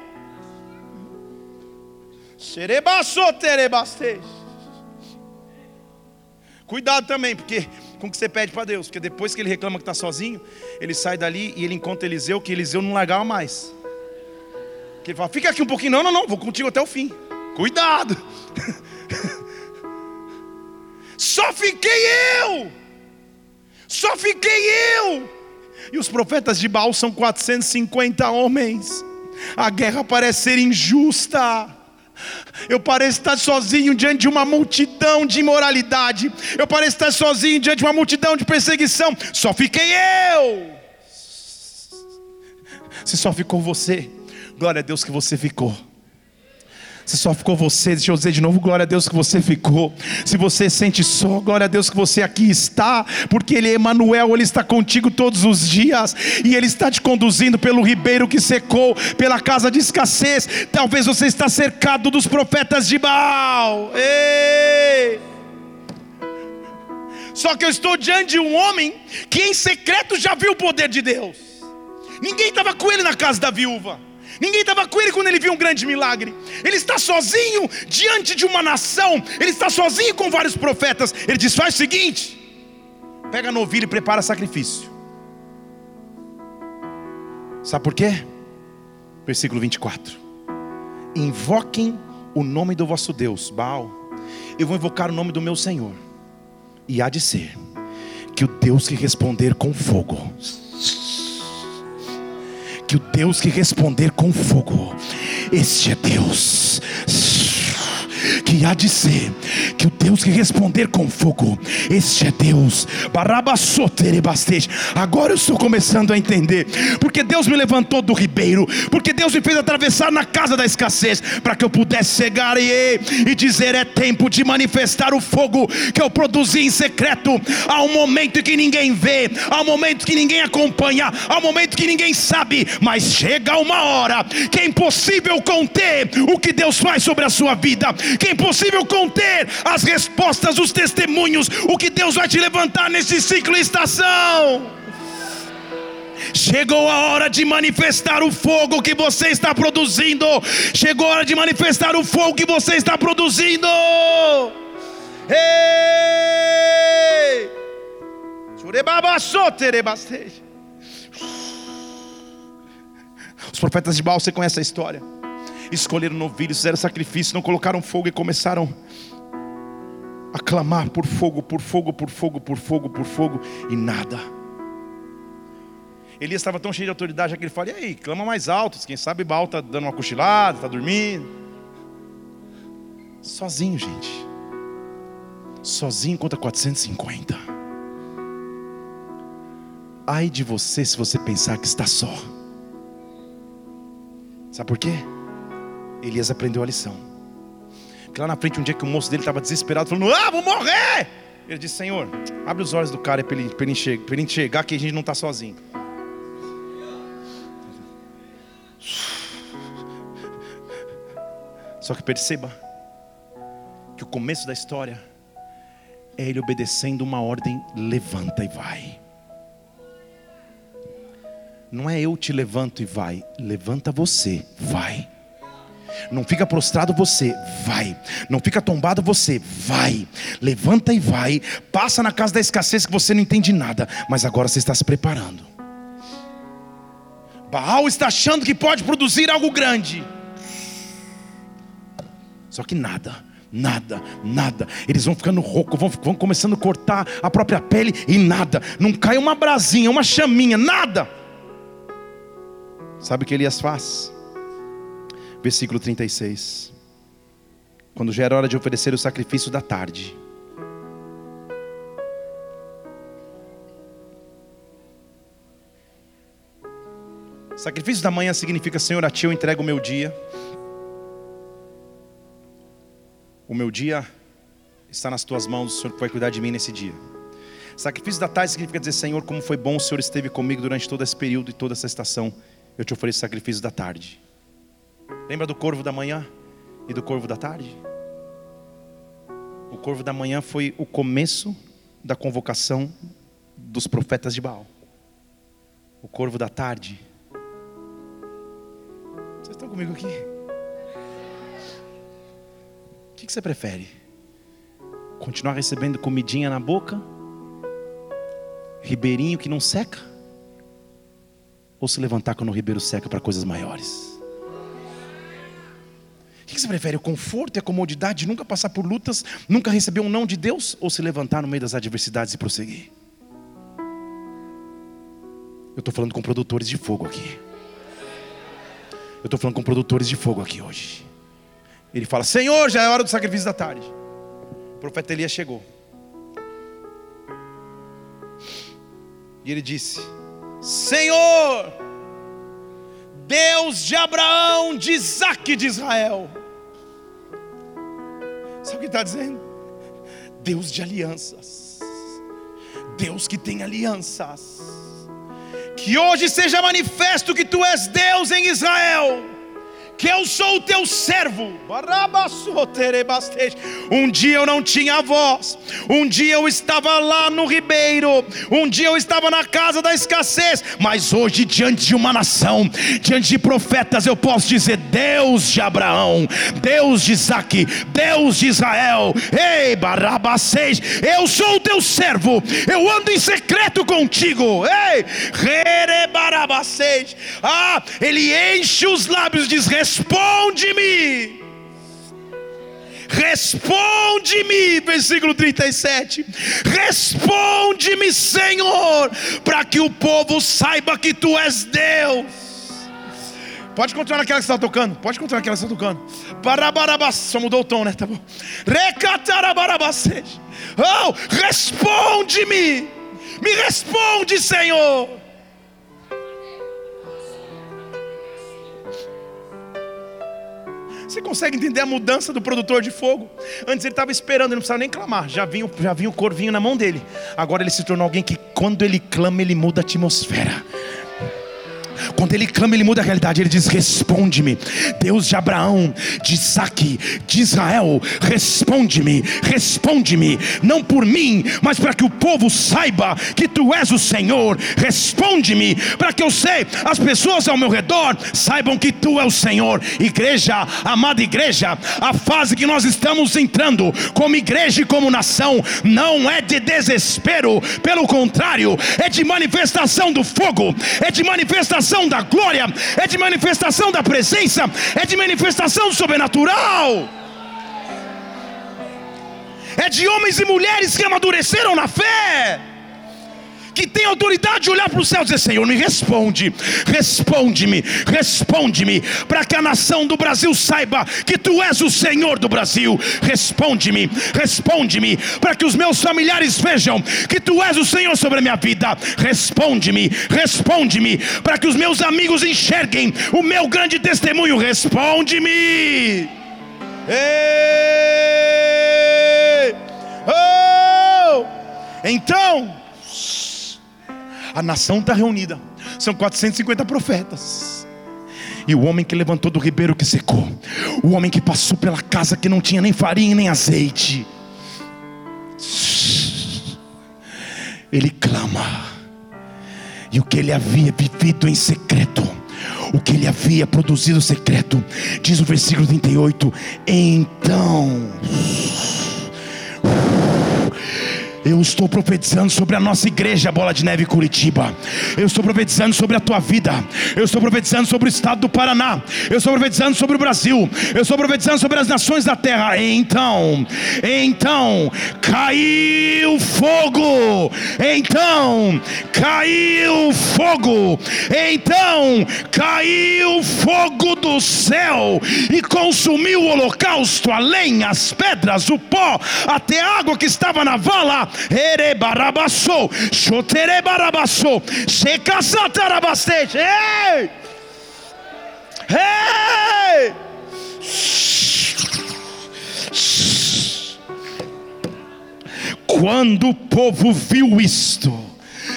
Cuidado também, porque com o que você pede para Deus, porque depois que ele reclama que está sozinho, ele sai dali e ele encontra Eliseu, que Eliseu não largava mais. Que ele fala: Fica aqui um pouquinho, não, não, não, vou contigo até o fim. Cuidado, só fiquei eu, só fiquei eu. E os profetas de Baal são 450 homens. A guerra parece ser injusta. Eu pareço estar sozinho diante de uma multidão de imoralidade. Eu pareço estar sozinho diante de uma multidão de perseguição. Só fiquei eu. Se só ficou você, glória a Deus que você ficou. Se só ficou você, deixa eu dizer de novo, glória a Deus que você ficou. Se você sente só, glória a Deus que você aqui está, porque Ele é Emanuel, Ele está contigo todos os dias, e Ele está te conduzindo pelo ribeiro que secou, pela casa de escassez. Talvez você está cercado dos profetas de Baal. Ei! Só que eu estou diante de um homem que em secreto já viu o poder de Deus. Ninguém estava com ele na casa da viúva. Ninguém estava com ele quando ele viu um grande milagre. Ele está sozinho diante de uma nação. Ele está sozinho com vários profetas. Ele diz: faz o seguinte: pega a novilha e prepara sacrifício. Sabe por quê? Versículo 24: Invoquem o nome do vosso Deus, Baal. Eu vou invocar o nome do meu Senhor. E há de ser que o Deus que responder com fogo que o Deus que responder com fogo, este é Deus que há de ser que o Deus que responder com fogo, este é Deus. Agora eu estou começando a entender, porque Deus me levantou do ribeiro, porque Deus me fez atravessar na casa da escassez, para que eu pudesse chegar e, e dizer: é tempo de manifestar o fogo que eu produzi em secreto. Há um momento que ninguém vê, há um momento que ninguém acompanha, há um momento que ninguém sabe, mas chega uma hora que é impossível conter o que Deus faz sobre a sua vida, que é impossível conter as respostas, os testemunhos, o que Deus vai te levantar nesse ciclo e estação. Chegou a hora de manifestar o fogo que você está produzindo. Chegou a hora de manifestar o fogo que você está produzindo. Ei! Os profetas de Baal, você conhece a história? Escolheram novilhos, fizeram sacrifício, não colocaram fogo e começaram a clamar por fogo, por fogo, por fogo, por fogo, por fogo, e nada. Elias estava tão cheio de autoridade que ele falou: e aí, clama mais alto, quem sabe Baal está dando uma cochilada, está dormindo. Sozinho, gente. Sozinho contra 450. Ai de você se você pensar que está só. Sabe por quê? Elias aprendeu a lição. Porque lá na frente, um dia que o moço dele estava desesperado, falando: Ah, vou morrer! Ele disse: Senhor, abre os olhos do cara para ele, ele, enxergar, ele enxergar que a gente não está sozinho. Só que perceba que o começo da história é ele obedecendo uma ordem: levanta e vai. Não é eu te levanto e vai, levanta você, vai. Não fica prostrado você, vai. Não fica tombado você, vai. Levanta e vai. Passa na casa da escassez que você não entende nada, mas agora você está se preparando. Baal está achando que pode produzir algo grande. Só que nada, nada, nada. Eles vão ficando roucos, vão, vão começando a cortar a própria pele e nada. Não cai uma brasinha, uma chaminha, nada. Sabe o que Elias faz? Versículo 36. Quando já era hora de oferecer o sacrifício da tarde. Sacrifício da manhã significa, Senhor, a Ti eu entrego o meu dia. O meu dia está nas Tuas mãos, o Senhor vai cuidar de mim nesse dia. Sacrifício da tarde significa dizer, Senhor, como foi bom o Senhor esteve comigo durante todo esse período e toda essa estação. Eu te ofereço sacrifício da tarde. Lembra do corvo da manhã e do corvo da tarde? O corvo da manhã foi o começo da convocação dos profetas de Baal. O corvo da tarde. Vocês estão comigo aqui? O que você prefere? Continuar recebendo comidinha na boca? Ribeirinho que não seca? Ou se levantar quando o ribeiro seca para coisas maiores? O que você prefere? O conforto e a comodidade de nunca passar por lutas, nunca receber um não de Deus, ou se levantar no meio das adversidades e prosseguir? Eu estou falando com produtores de fogo aqui. Eu estou falando com produtores de fogo aqui hoje. Ele fala: Senhor, já é hora do sacrifício da tarde. O profeta Elias chegou. E ele disse: Senhor, Deus de Abraão, de Isaac e de Israel. Sabe o que está dizendo? Deus de alianças. Deus que tem alianças. Que hoje seja manifesto que tu és Deus em Israel que eu sou o teu servo. Um dia eu não tinha voz, um dia eu estava lá no ribeiro, um dia eu estava na casa da escassez, mas hoje, diante de uma nação, diante de profetas, eu posso dizer: Deus de Abraão, Deus de Isaac, Deus de Israel, ei, Barabacês, eu sou o teu servo, eu ando em secreto contigo, ei, Rerebarabacês, ah, ele enche os lábios de responde-me. Responde-me, versículo 37. Responde-me, Senhor, para que o povo saiba que tu és Deus. Pode continuar naquela que você está tocando. Pode continuar naquela que você está tocando. Só mudou o tom, né? Tá bom. Oh, responde-me. Me responde, Senhor. Você consegue entender a mudança do produtor de fogo? Antes ele estava esperando, ele não precisava nem clamar. Já vinha, já vinha o corvinho na mão dele. Agora ele se tornou alguém que, quando ele clama, ele muda a atmosfera. Quando ele clama, ele muda a realidade. Ele diz: Responde-me, Deus de Abraão, de Isaac, de Israel, responde-me, responde-me, não por mim, mas para que o povo saiba que tu és o Senhor. Responde-me, para que eu sei, as pessoas ao meu redor saibam que tu és o Senhor. Igreja, amada igreja, a fase que nós estamos entrando, como igreja e como nação, não é de desespero, pelo contrário, é de manifestação do fogo, é de manifestação da glória, é de manifestação da presença, é de manifestação sobrenatural. É de homens e mulheres que amadureceram na fé que tem autoridade de olhar para o céu e dizer: Senhor, me responde, responde-me, responde-me, para que a nação do Brasil saiba que tu és o Senhor do Brasil. Responde-me, responde-me, para que os meus familiares vejam que tu és o Senhor sobre a minha vida. Responde-me, responde-me, para que os meus amigos enxerguem o meu grande testemunho. Responde-me. Ei! Oh! Então, a nação está reunida. São 450 profetas. E o homem que levantou do ribeiro que secou, o homem que passou pela casa que não tinha nem farinha nem azeite, ele clama, e o que ele havia vivido em secreto, o que ele havia produzido secreto, diz o versículo 38, então eu estou profetizando sobre a nossa igreja, Bola de Neve Curitiba. Eu estou profetizando sobre a tua vida. Eu estou profetizando sobre o estado do Paraná. Eu estou profetizando sobre o Brasil. Eu estou profetizando sobre as nações da terra. Então, então, caiu fogo. Então, caiu fogo. Então, caiu fogo do céu e consumiu o holocausto, a lenha, as pedras, o pó, até a água que estava na vala Ere barabassou, chotere barabassou, secassatarabastete. Ei! Ei! Quando o povo viu isto,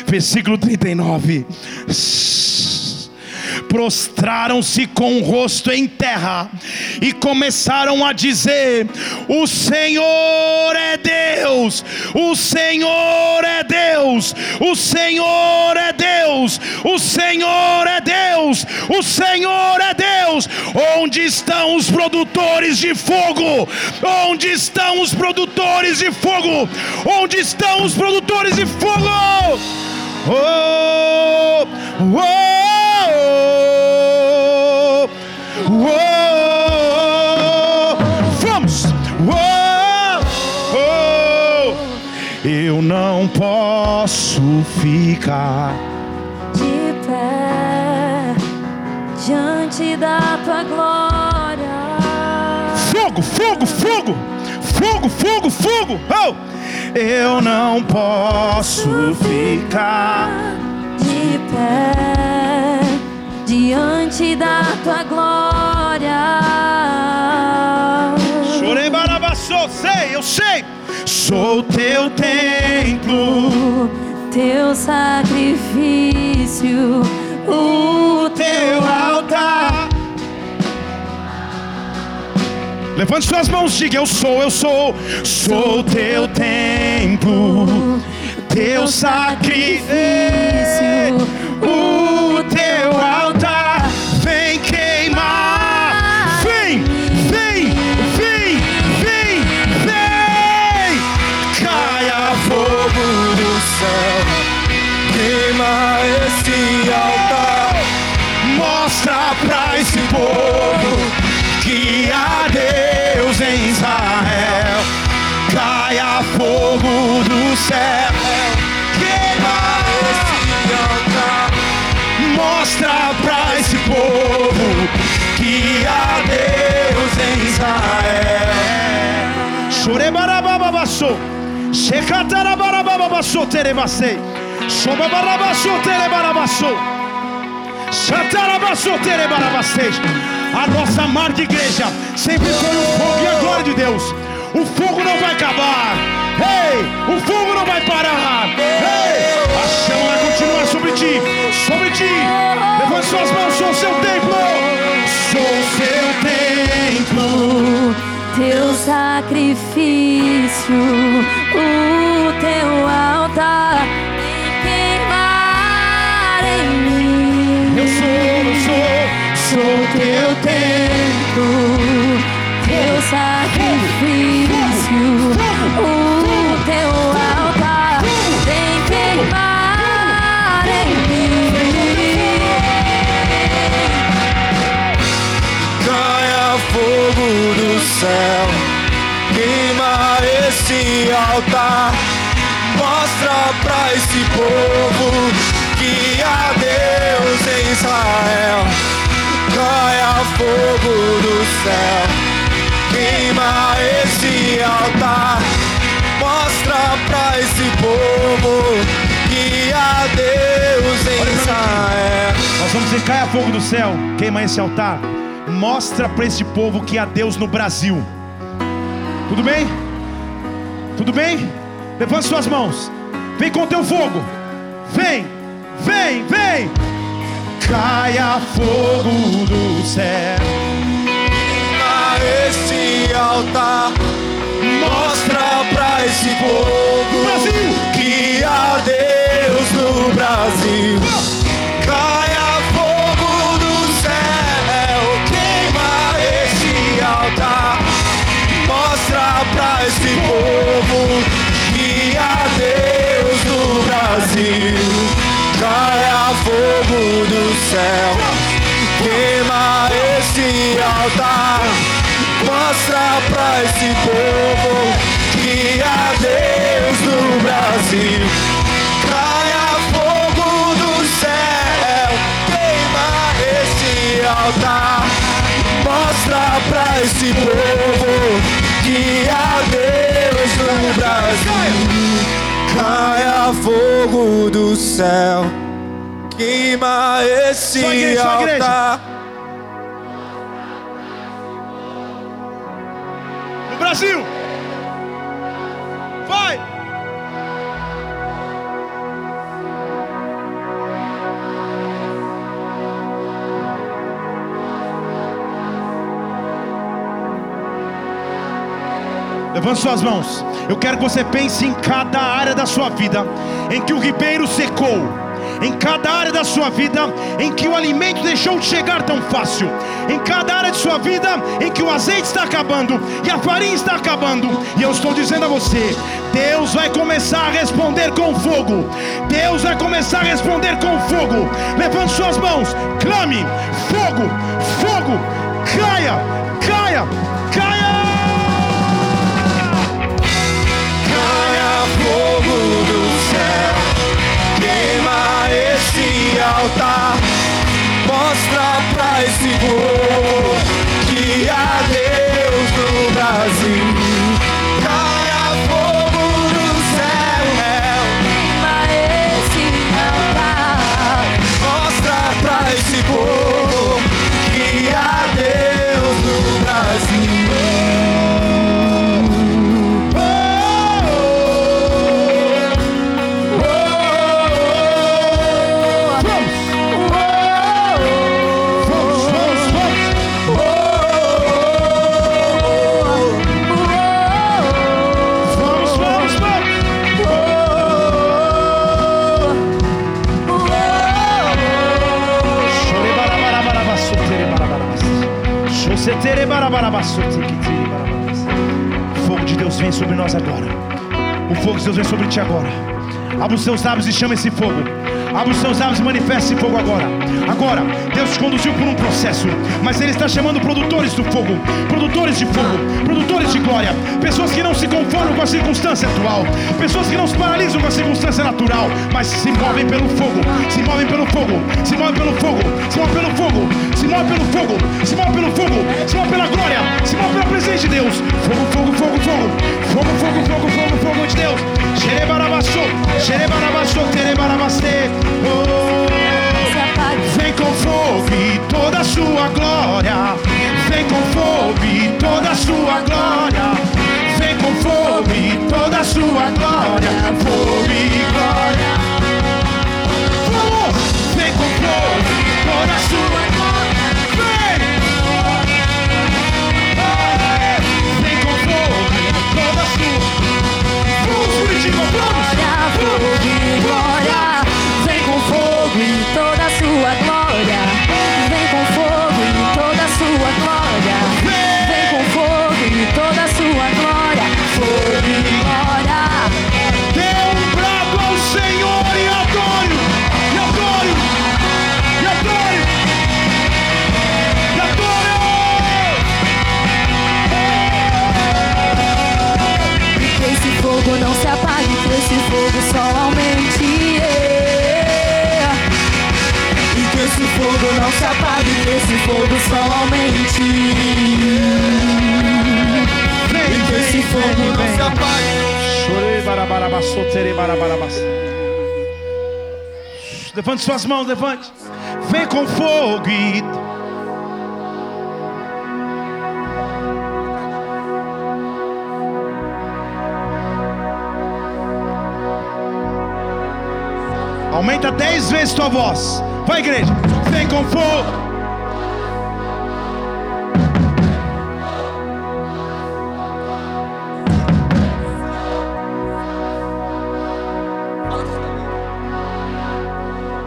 versículo 39 prostraram-se com o rosto em terra e começaram a dizer: O Senhor é Deus, o Senhor é Deus, o Senhor é Deus, o Senhor é Deus, o Senhor é Deus. Onde estão os produtores de fogo? Onde estão os produtores de fogo? Onde estão os produtores de fogo? Oh, oh. Ficar de pé diante da tua glória. Fogo, fogo, fogo, fogo, fogo, fogo. Oh! Eu não posso ficar de pé diante da tua glória. Chorei barabassou, sei, eu sei. Sou teu templo, teu sacrifício, o teu altar. Levante suas mãos, diga: Eu sou, eu sou, sou teu templo, teu sacrifício, o Mostra pra esse povo que há Deus em Israel. Caia fogo do céu, queima esse altar. Mostra pra esse povo que há Deus em Israel. Chorebarabababassou, Shekatarababababassou, Terebasei, Shobabarabassou, Terebarabassou. A nossa marca igreja sempre foi o fogo e a glória de Deus. O fogo não vai acabar. Ei, hey, o fogo não vai parar. Ei, hey, a chama vai continuar sobre ti, sobre ti. Levante suas mãos, sou seu templo. Sou seu templo. Teu sacrifício. Uh. through. Céu, queima esse altar, mostra pra esse povo que há Deus em Israel. Nós vamos dizer: caia fogo do céu, queima esse altar. Mostra para esse povo que há Deus no Brasil. Tudo bem? Tudo bem? Levante suas mãos. Vem com teu fogo. Vem, vem, vem. Caia fogo do céu. Esse altar. Mostra pra esse povo Brasil! que há Deus no Brasil. Caia fogo do céu, queima esse altar. Mostra pra esse povo que há Deus no Brasil. Caia fogo do céu, queima esse altar. Mostra pra esse povo que há Deus no Brasil. Caia fogo do céu, queima esse altar. Mostra pra esse povo que há Deus no Brasil. Caia fogo do céu, queima esse igreja. altar. Brasil. Vai. Levante suas mãos. Eu quero que você pense em cada área da sua vida em que o ribeiro secou. Em cada área da sua vida em que o alimento deixou de chegar tão fácil. Em cada área de sua vida em que o azeite está acabando e a farinha está acabando. E eu estou dizendo a você: Deus vai começar a responder com fogo. Deus vai começar a responder com fogo. Levante suas mãos, clame: fogo, fogo, caia, caia, caia. Altar, mostra pra esse povo que há Deus no Brasil. O fogo de Deus vem sobre nós agora. O fogo de Deus vem sobre ti agora. Abra os seus lábios e chama esse fogo. Abra os seus lábios e manifesta esse fogo agora. Agora, Deus te conduziu por um processo, mas Ele está chamando produtores do fogo, produtores de fogo, produtores de glória, pessoas que não se conformam com a circunstância atual, pessoas que não se paralisam com a circunstância natural, mas se movem pelo fogo, se movem pelo fogo, se movem pelo fogo, se movem pelo fogo, se movem pelo fogo, se movem pelo fogo, se movem pela glória, se movem pela presença de Deus. Fogo, fogo, fogo, fogo, fogo, fogo, fogo, fogo, fogo de Deus. Xerebarabassou, xerebarabassou, terebarabassê. Oh. Vem com fogo e toda a sua glória. Vem com fogo e toda a sua glória. Vem com fogo e toda a sua glória. Fogo e glória. Não se apague, que esse fogo só aumente. E que esse fogo não se apague. Chorei. Levante suas mãos, levante. Vem com fogo e Aumenta dez vezes tua voz. Vai, igreja. Vem com.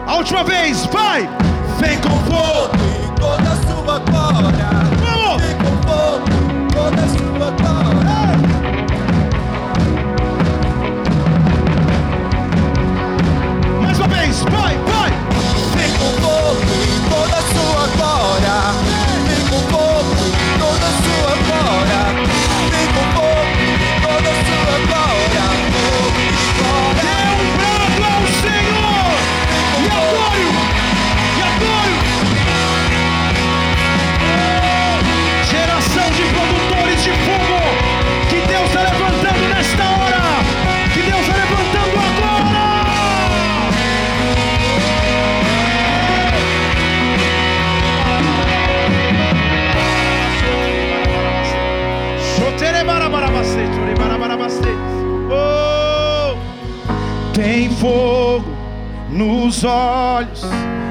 A última vez, vai. Vem com. Fogo nos olhos,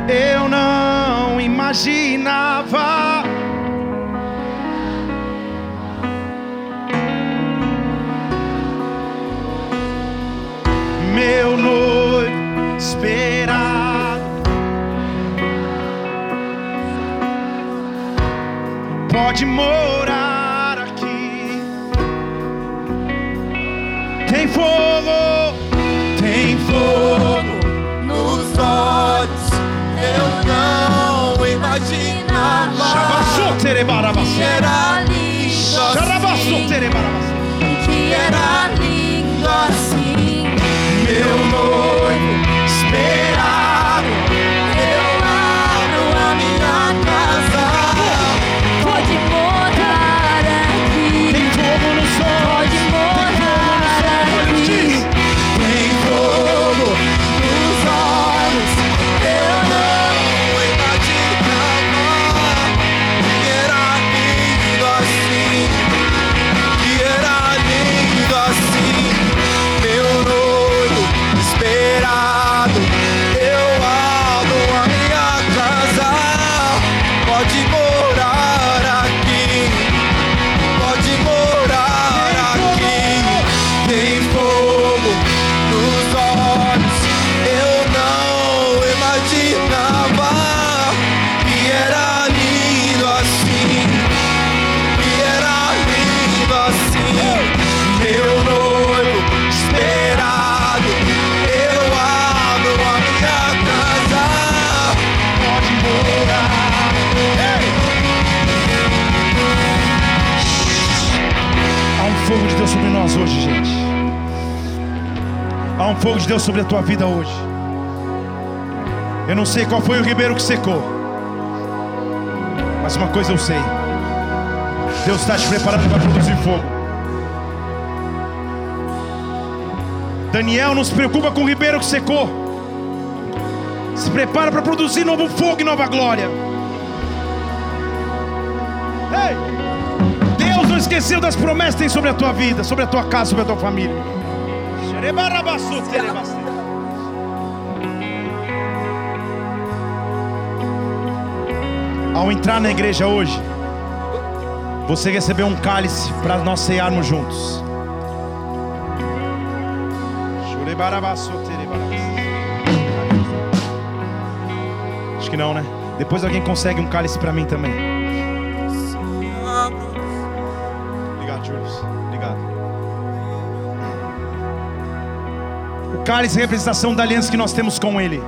eu não imaginava. Meu noivo esperado pode morar aqui. Tem fogo, Era lindo assim. Que era lindo assim. Meu noivo esperado, fogo de Deus sobre a tua vida hoje. Eu não sei qual foi o ribeiro que secou, mas uma coisa eu sei: Deus está te preparando para produzir fogo. Daniel não se preocupa com o ribeiro que secou, se prepara para produzir novo fogo e nova glória. Ei! Deus não esqueceu das promessas que tem sobre a tua vida, sobre a tua casa, sobre a tua família. Ao entrar na igreja hoje, você recebeu um cálice para nós cearmos juntos. Acho que não, né? Depois alguém consegue um cálice para mim também. Cálice é representação da aliança que nós temos com Ele.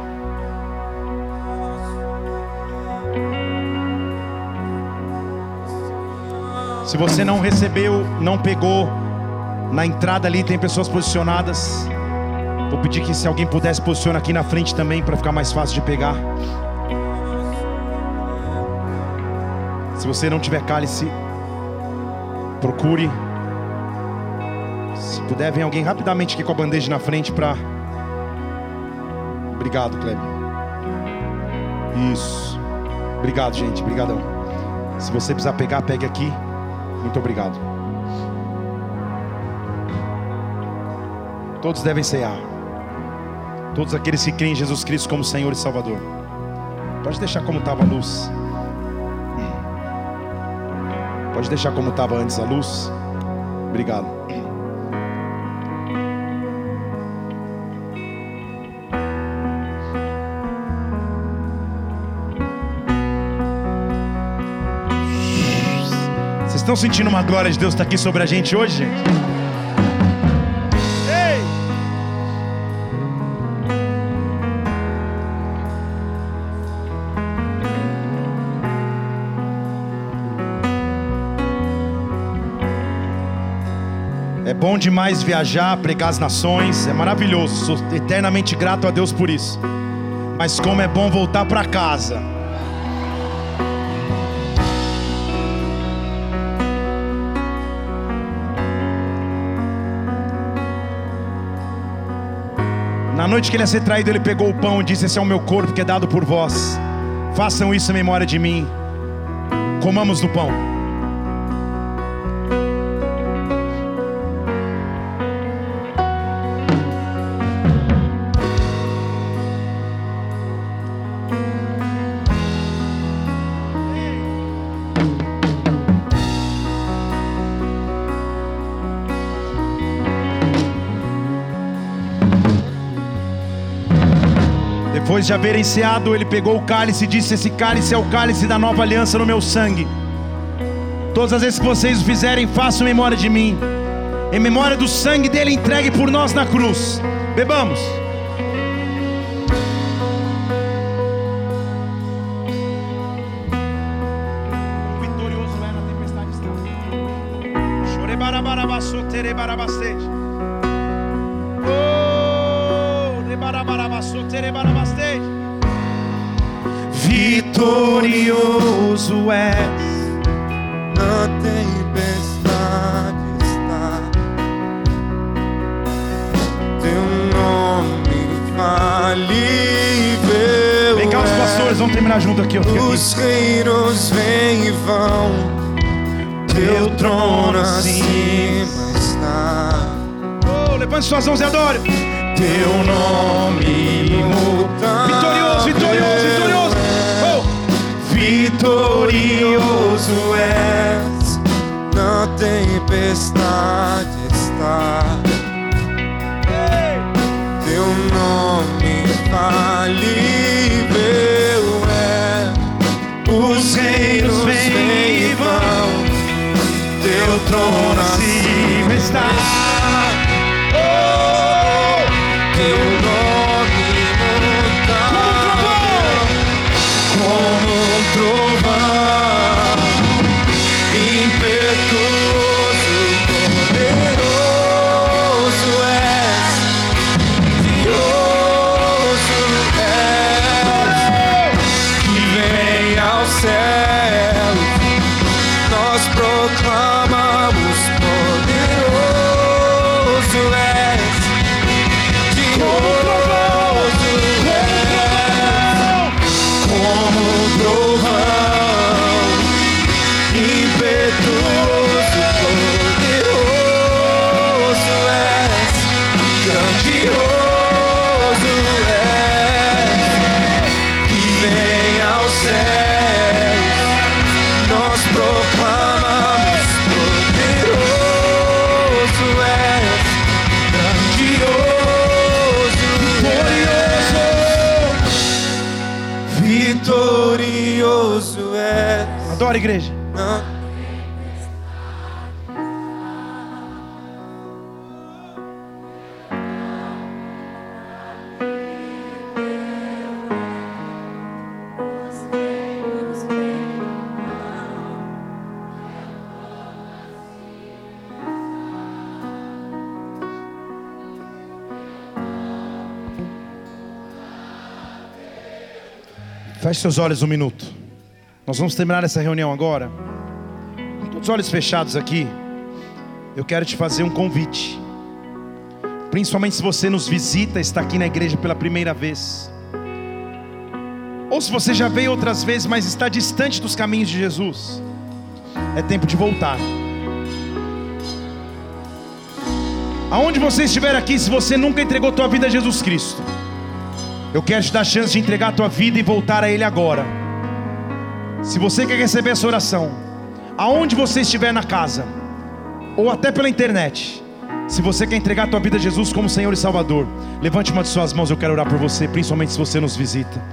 Se você não recebeu, não pegou, Na entrada ali tem pessoas posicionadas. Vou pedir que se alguém pudesse posicionar aqui na frente também para ficar mais fácil de pegar. Se você não tiver cálice, procure. Se puder, vem alguém rapidamente aqui com a bandeja na frente para. Obrigado, Kleber. Isso. Obrigado, gente. Obrigadão. Se você precisar pegar, pegue aqui. Muito obrigado. Todos devem cear. Todos aqueles que creem em Jesus Cristo como Senhor e Salvador. Pode deixar como estava a luz. Pode deixar como estava antes a luz. Obrigado. Estão sentindo uma glória de Deus estar aqui sobre a gente hoje, gente? É bom demais viajar, pregar as nações, é maravilhoso, sou eternamente grato a Deus por isso. Mas como é bom voltar para casa. Noite que ele ia ser traído, ele pegou o pão e disse: Esse é o meu corpo que é dado por vós. Façam isso em memória de mim. Comamos do pão. Depois de haver enseado, ele pegou o cálice e disse: Esse cálice é o cálice da nova aliança no meu sangue. Todas as vezes que vocês o fizerem, façam memória de mim. Em memória do sangue dele entregue por nós na cruz. Bebamos. Oh, levante igreja. Fecha Feche seus olhos um minuto. Nós vamos terminar essa reunião agora. Com todos os olhos fechados aqui, eu quero te fazer um convite. Principalmente se você nos visita, está aqui na igreja pela primeira vez. Ou se você já veio outras vezes, mas está distante dos caminhos de Jesus. É tempo de voltar. Aonde você estiver aqui, se você nunca entregou tua vida a Jesus Cristo, eu quero te dar a chance de entregar a tua vida e voltar a Ele agora. Se você quer receber essa oração, aonde você estiver na casa, ou até pela internet, se você quer entregar a tua vida a Jesus como Senhor e Salvador, levante uma de suas mãos, eu quero orar por você, principalmente se você nos visita.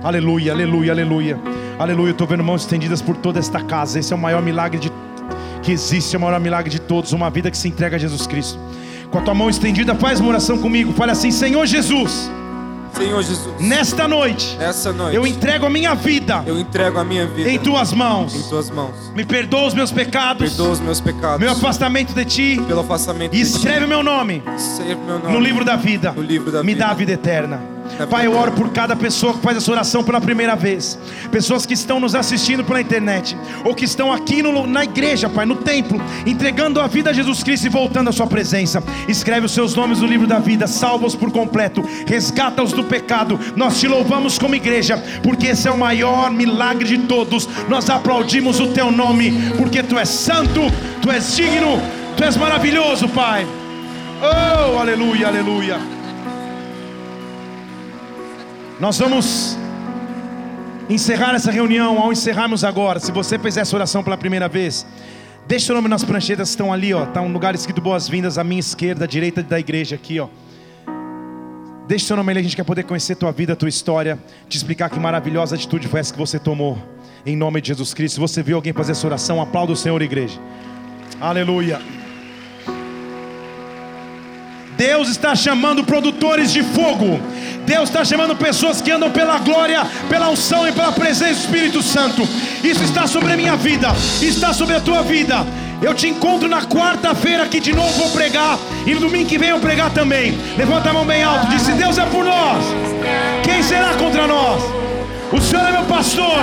Aleluia, aleluia, aleluia. Aleluia, eu estou vendo mãos estendidas por toda esta casa. Esse é o maior milagre de, que existe, é o maior milagre de todos, uma vida que se entrega a Jesus Cristo. Com a tua mão estendida, faz uma oração comigo. Fale assim: Senhor Jesus, Senhor Jesus, nesta noite, nessa noite eu entrego a minha vida eu entrego a minha vida em tuas em mãos. tuas mãos. Me perdoa os meus pecados, Perdoa os meus pecados. meu afastamento de ti, pelo afastamento e escreve o meu nome Escreve meu nome no livro da vida. No livro da Me vida. dá a vida eterna. Pai, eu oro por cada pessoa que faz essa oração pela primeira vez. Pessoas que estão nos assistindo pela internet. Ou que estão aqui no- na igreja, Pai, no templo. Entregando a vida a Jesus Cristo e voltando à Sua presença. Escreve os seus nomes no livro da vida. Salva-os por completo. Resgata-os do pecado. Nós te louvamos como igreja. Porque esse é o maior milagre de todos. Nós aplaudimos o Teu nome. Porque Tu és santo. Tu és digno. Tu és maravilhoso, Pai. Oh, aleluia, aleluia. Nós vamos encerrar essa reunião. Ao encerrarmos agora, se você fez essa oração pela primeira vez, deixe seu nome nas pranchetas que estão ali, ó. Tá um lugar escrito boas-vindas à minha esquerda, à direita da igreja aqui, ó. Deixe seu nome ali, a gente quer poder conhecer tua vida, tua história, te explicar que maravilhosa atitude foi essa que você tomou. Em nome de Jesus Cristo. Se você viu alguém fazer essa oração, aplauda o Senhor, igreja. Aleluia. Deus está chamando produtores de fogo. Deus está chamando pessoas que andam pela glória, pela unção e pela presença do Espírito Santo. Isso está sobre a minha vida, está sobre a tua vida. Eu te encontro na quarta-feira aqui de novo vou pregar e no domingo que vem eu pregar também. Levanta a mão bem alto, diz: se Deus é por nós, quem será contra nós? O Senhor é meu pastor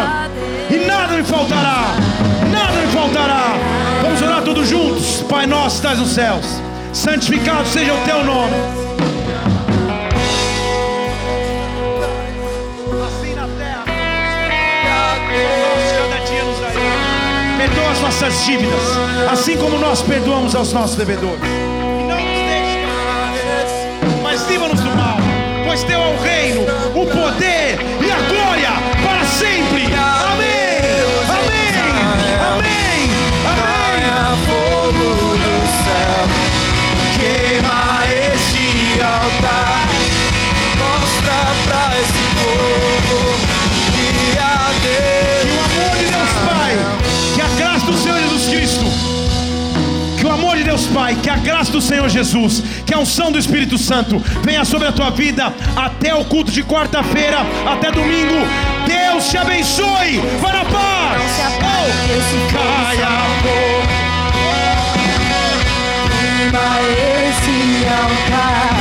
e nada me faltará. Nada me faltará. Vamos orar todos juntos. Pai nosso, que estás nos céus. Santificado seja o teu nome. Assim na terra. Cada dia nos. Perdoa as nossas dívidas, assim como nós perdoamos aos nossos devedores. Não nos deixe, mas livra-nos do mal, pois teu é o reino, o poder Mostra pra esse povo que a Deus. Que o amor de Deus Pai, que a graça do Senhor Jesus Cristo que o amor de Deus Pai, que a graça do Senhor Jesus, que a unção do Espírito Santo venha sobre a tua vida até o culto de quarta-feira, até domingo. Deus te abençoe. Vai na paz. Oh. Cai amor. Esse altar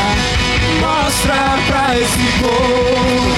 mostrar pra esse povo.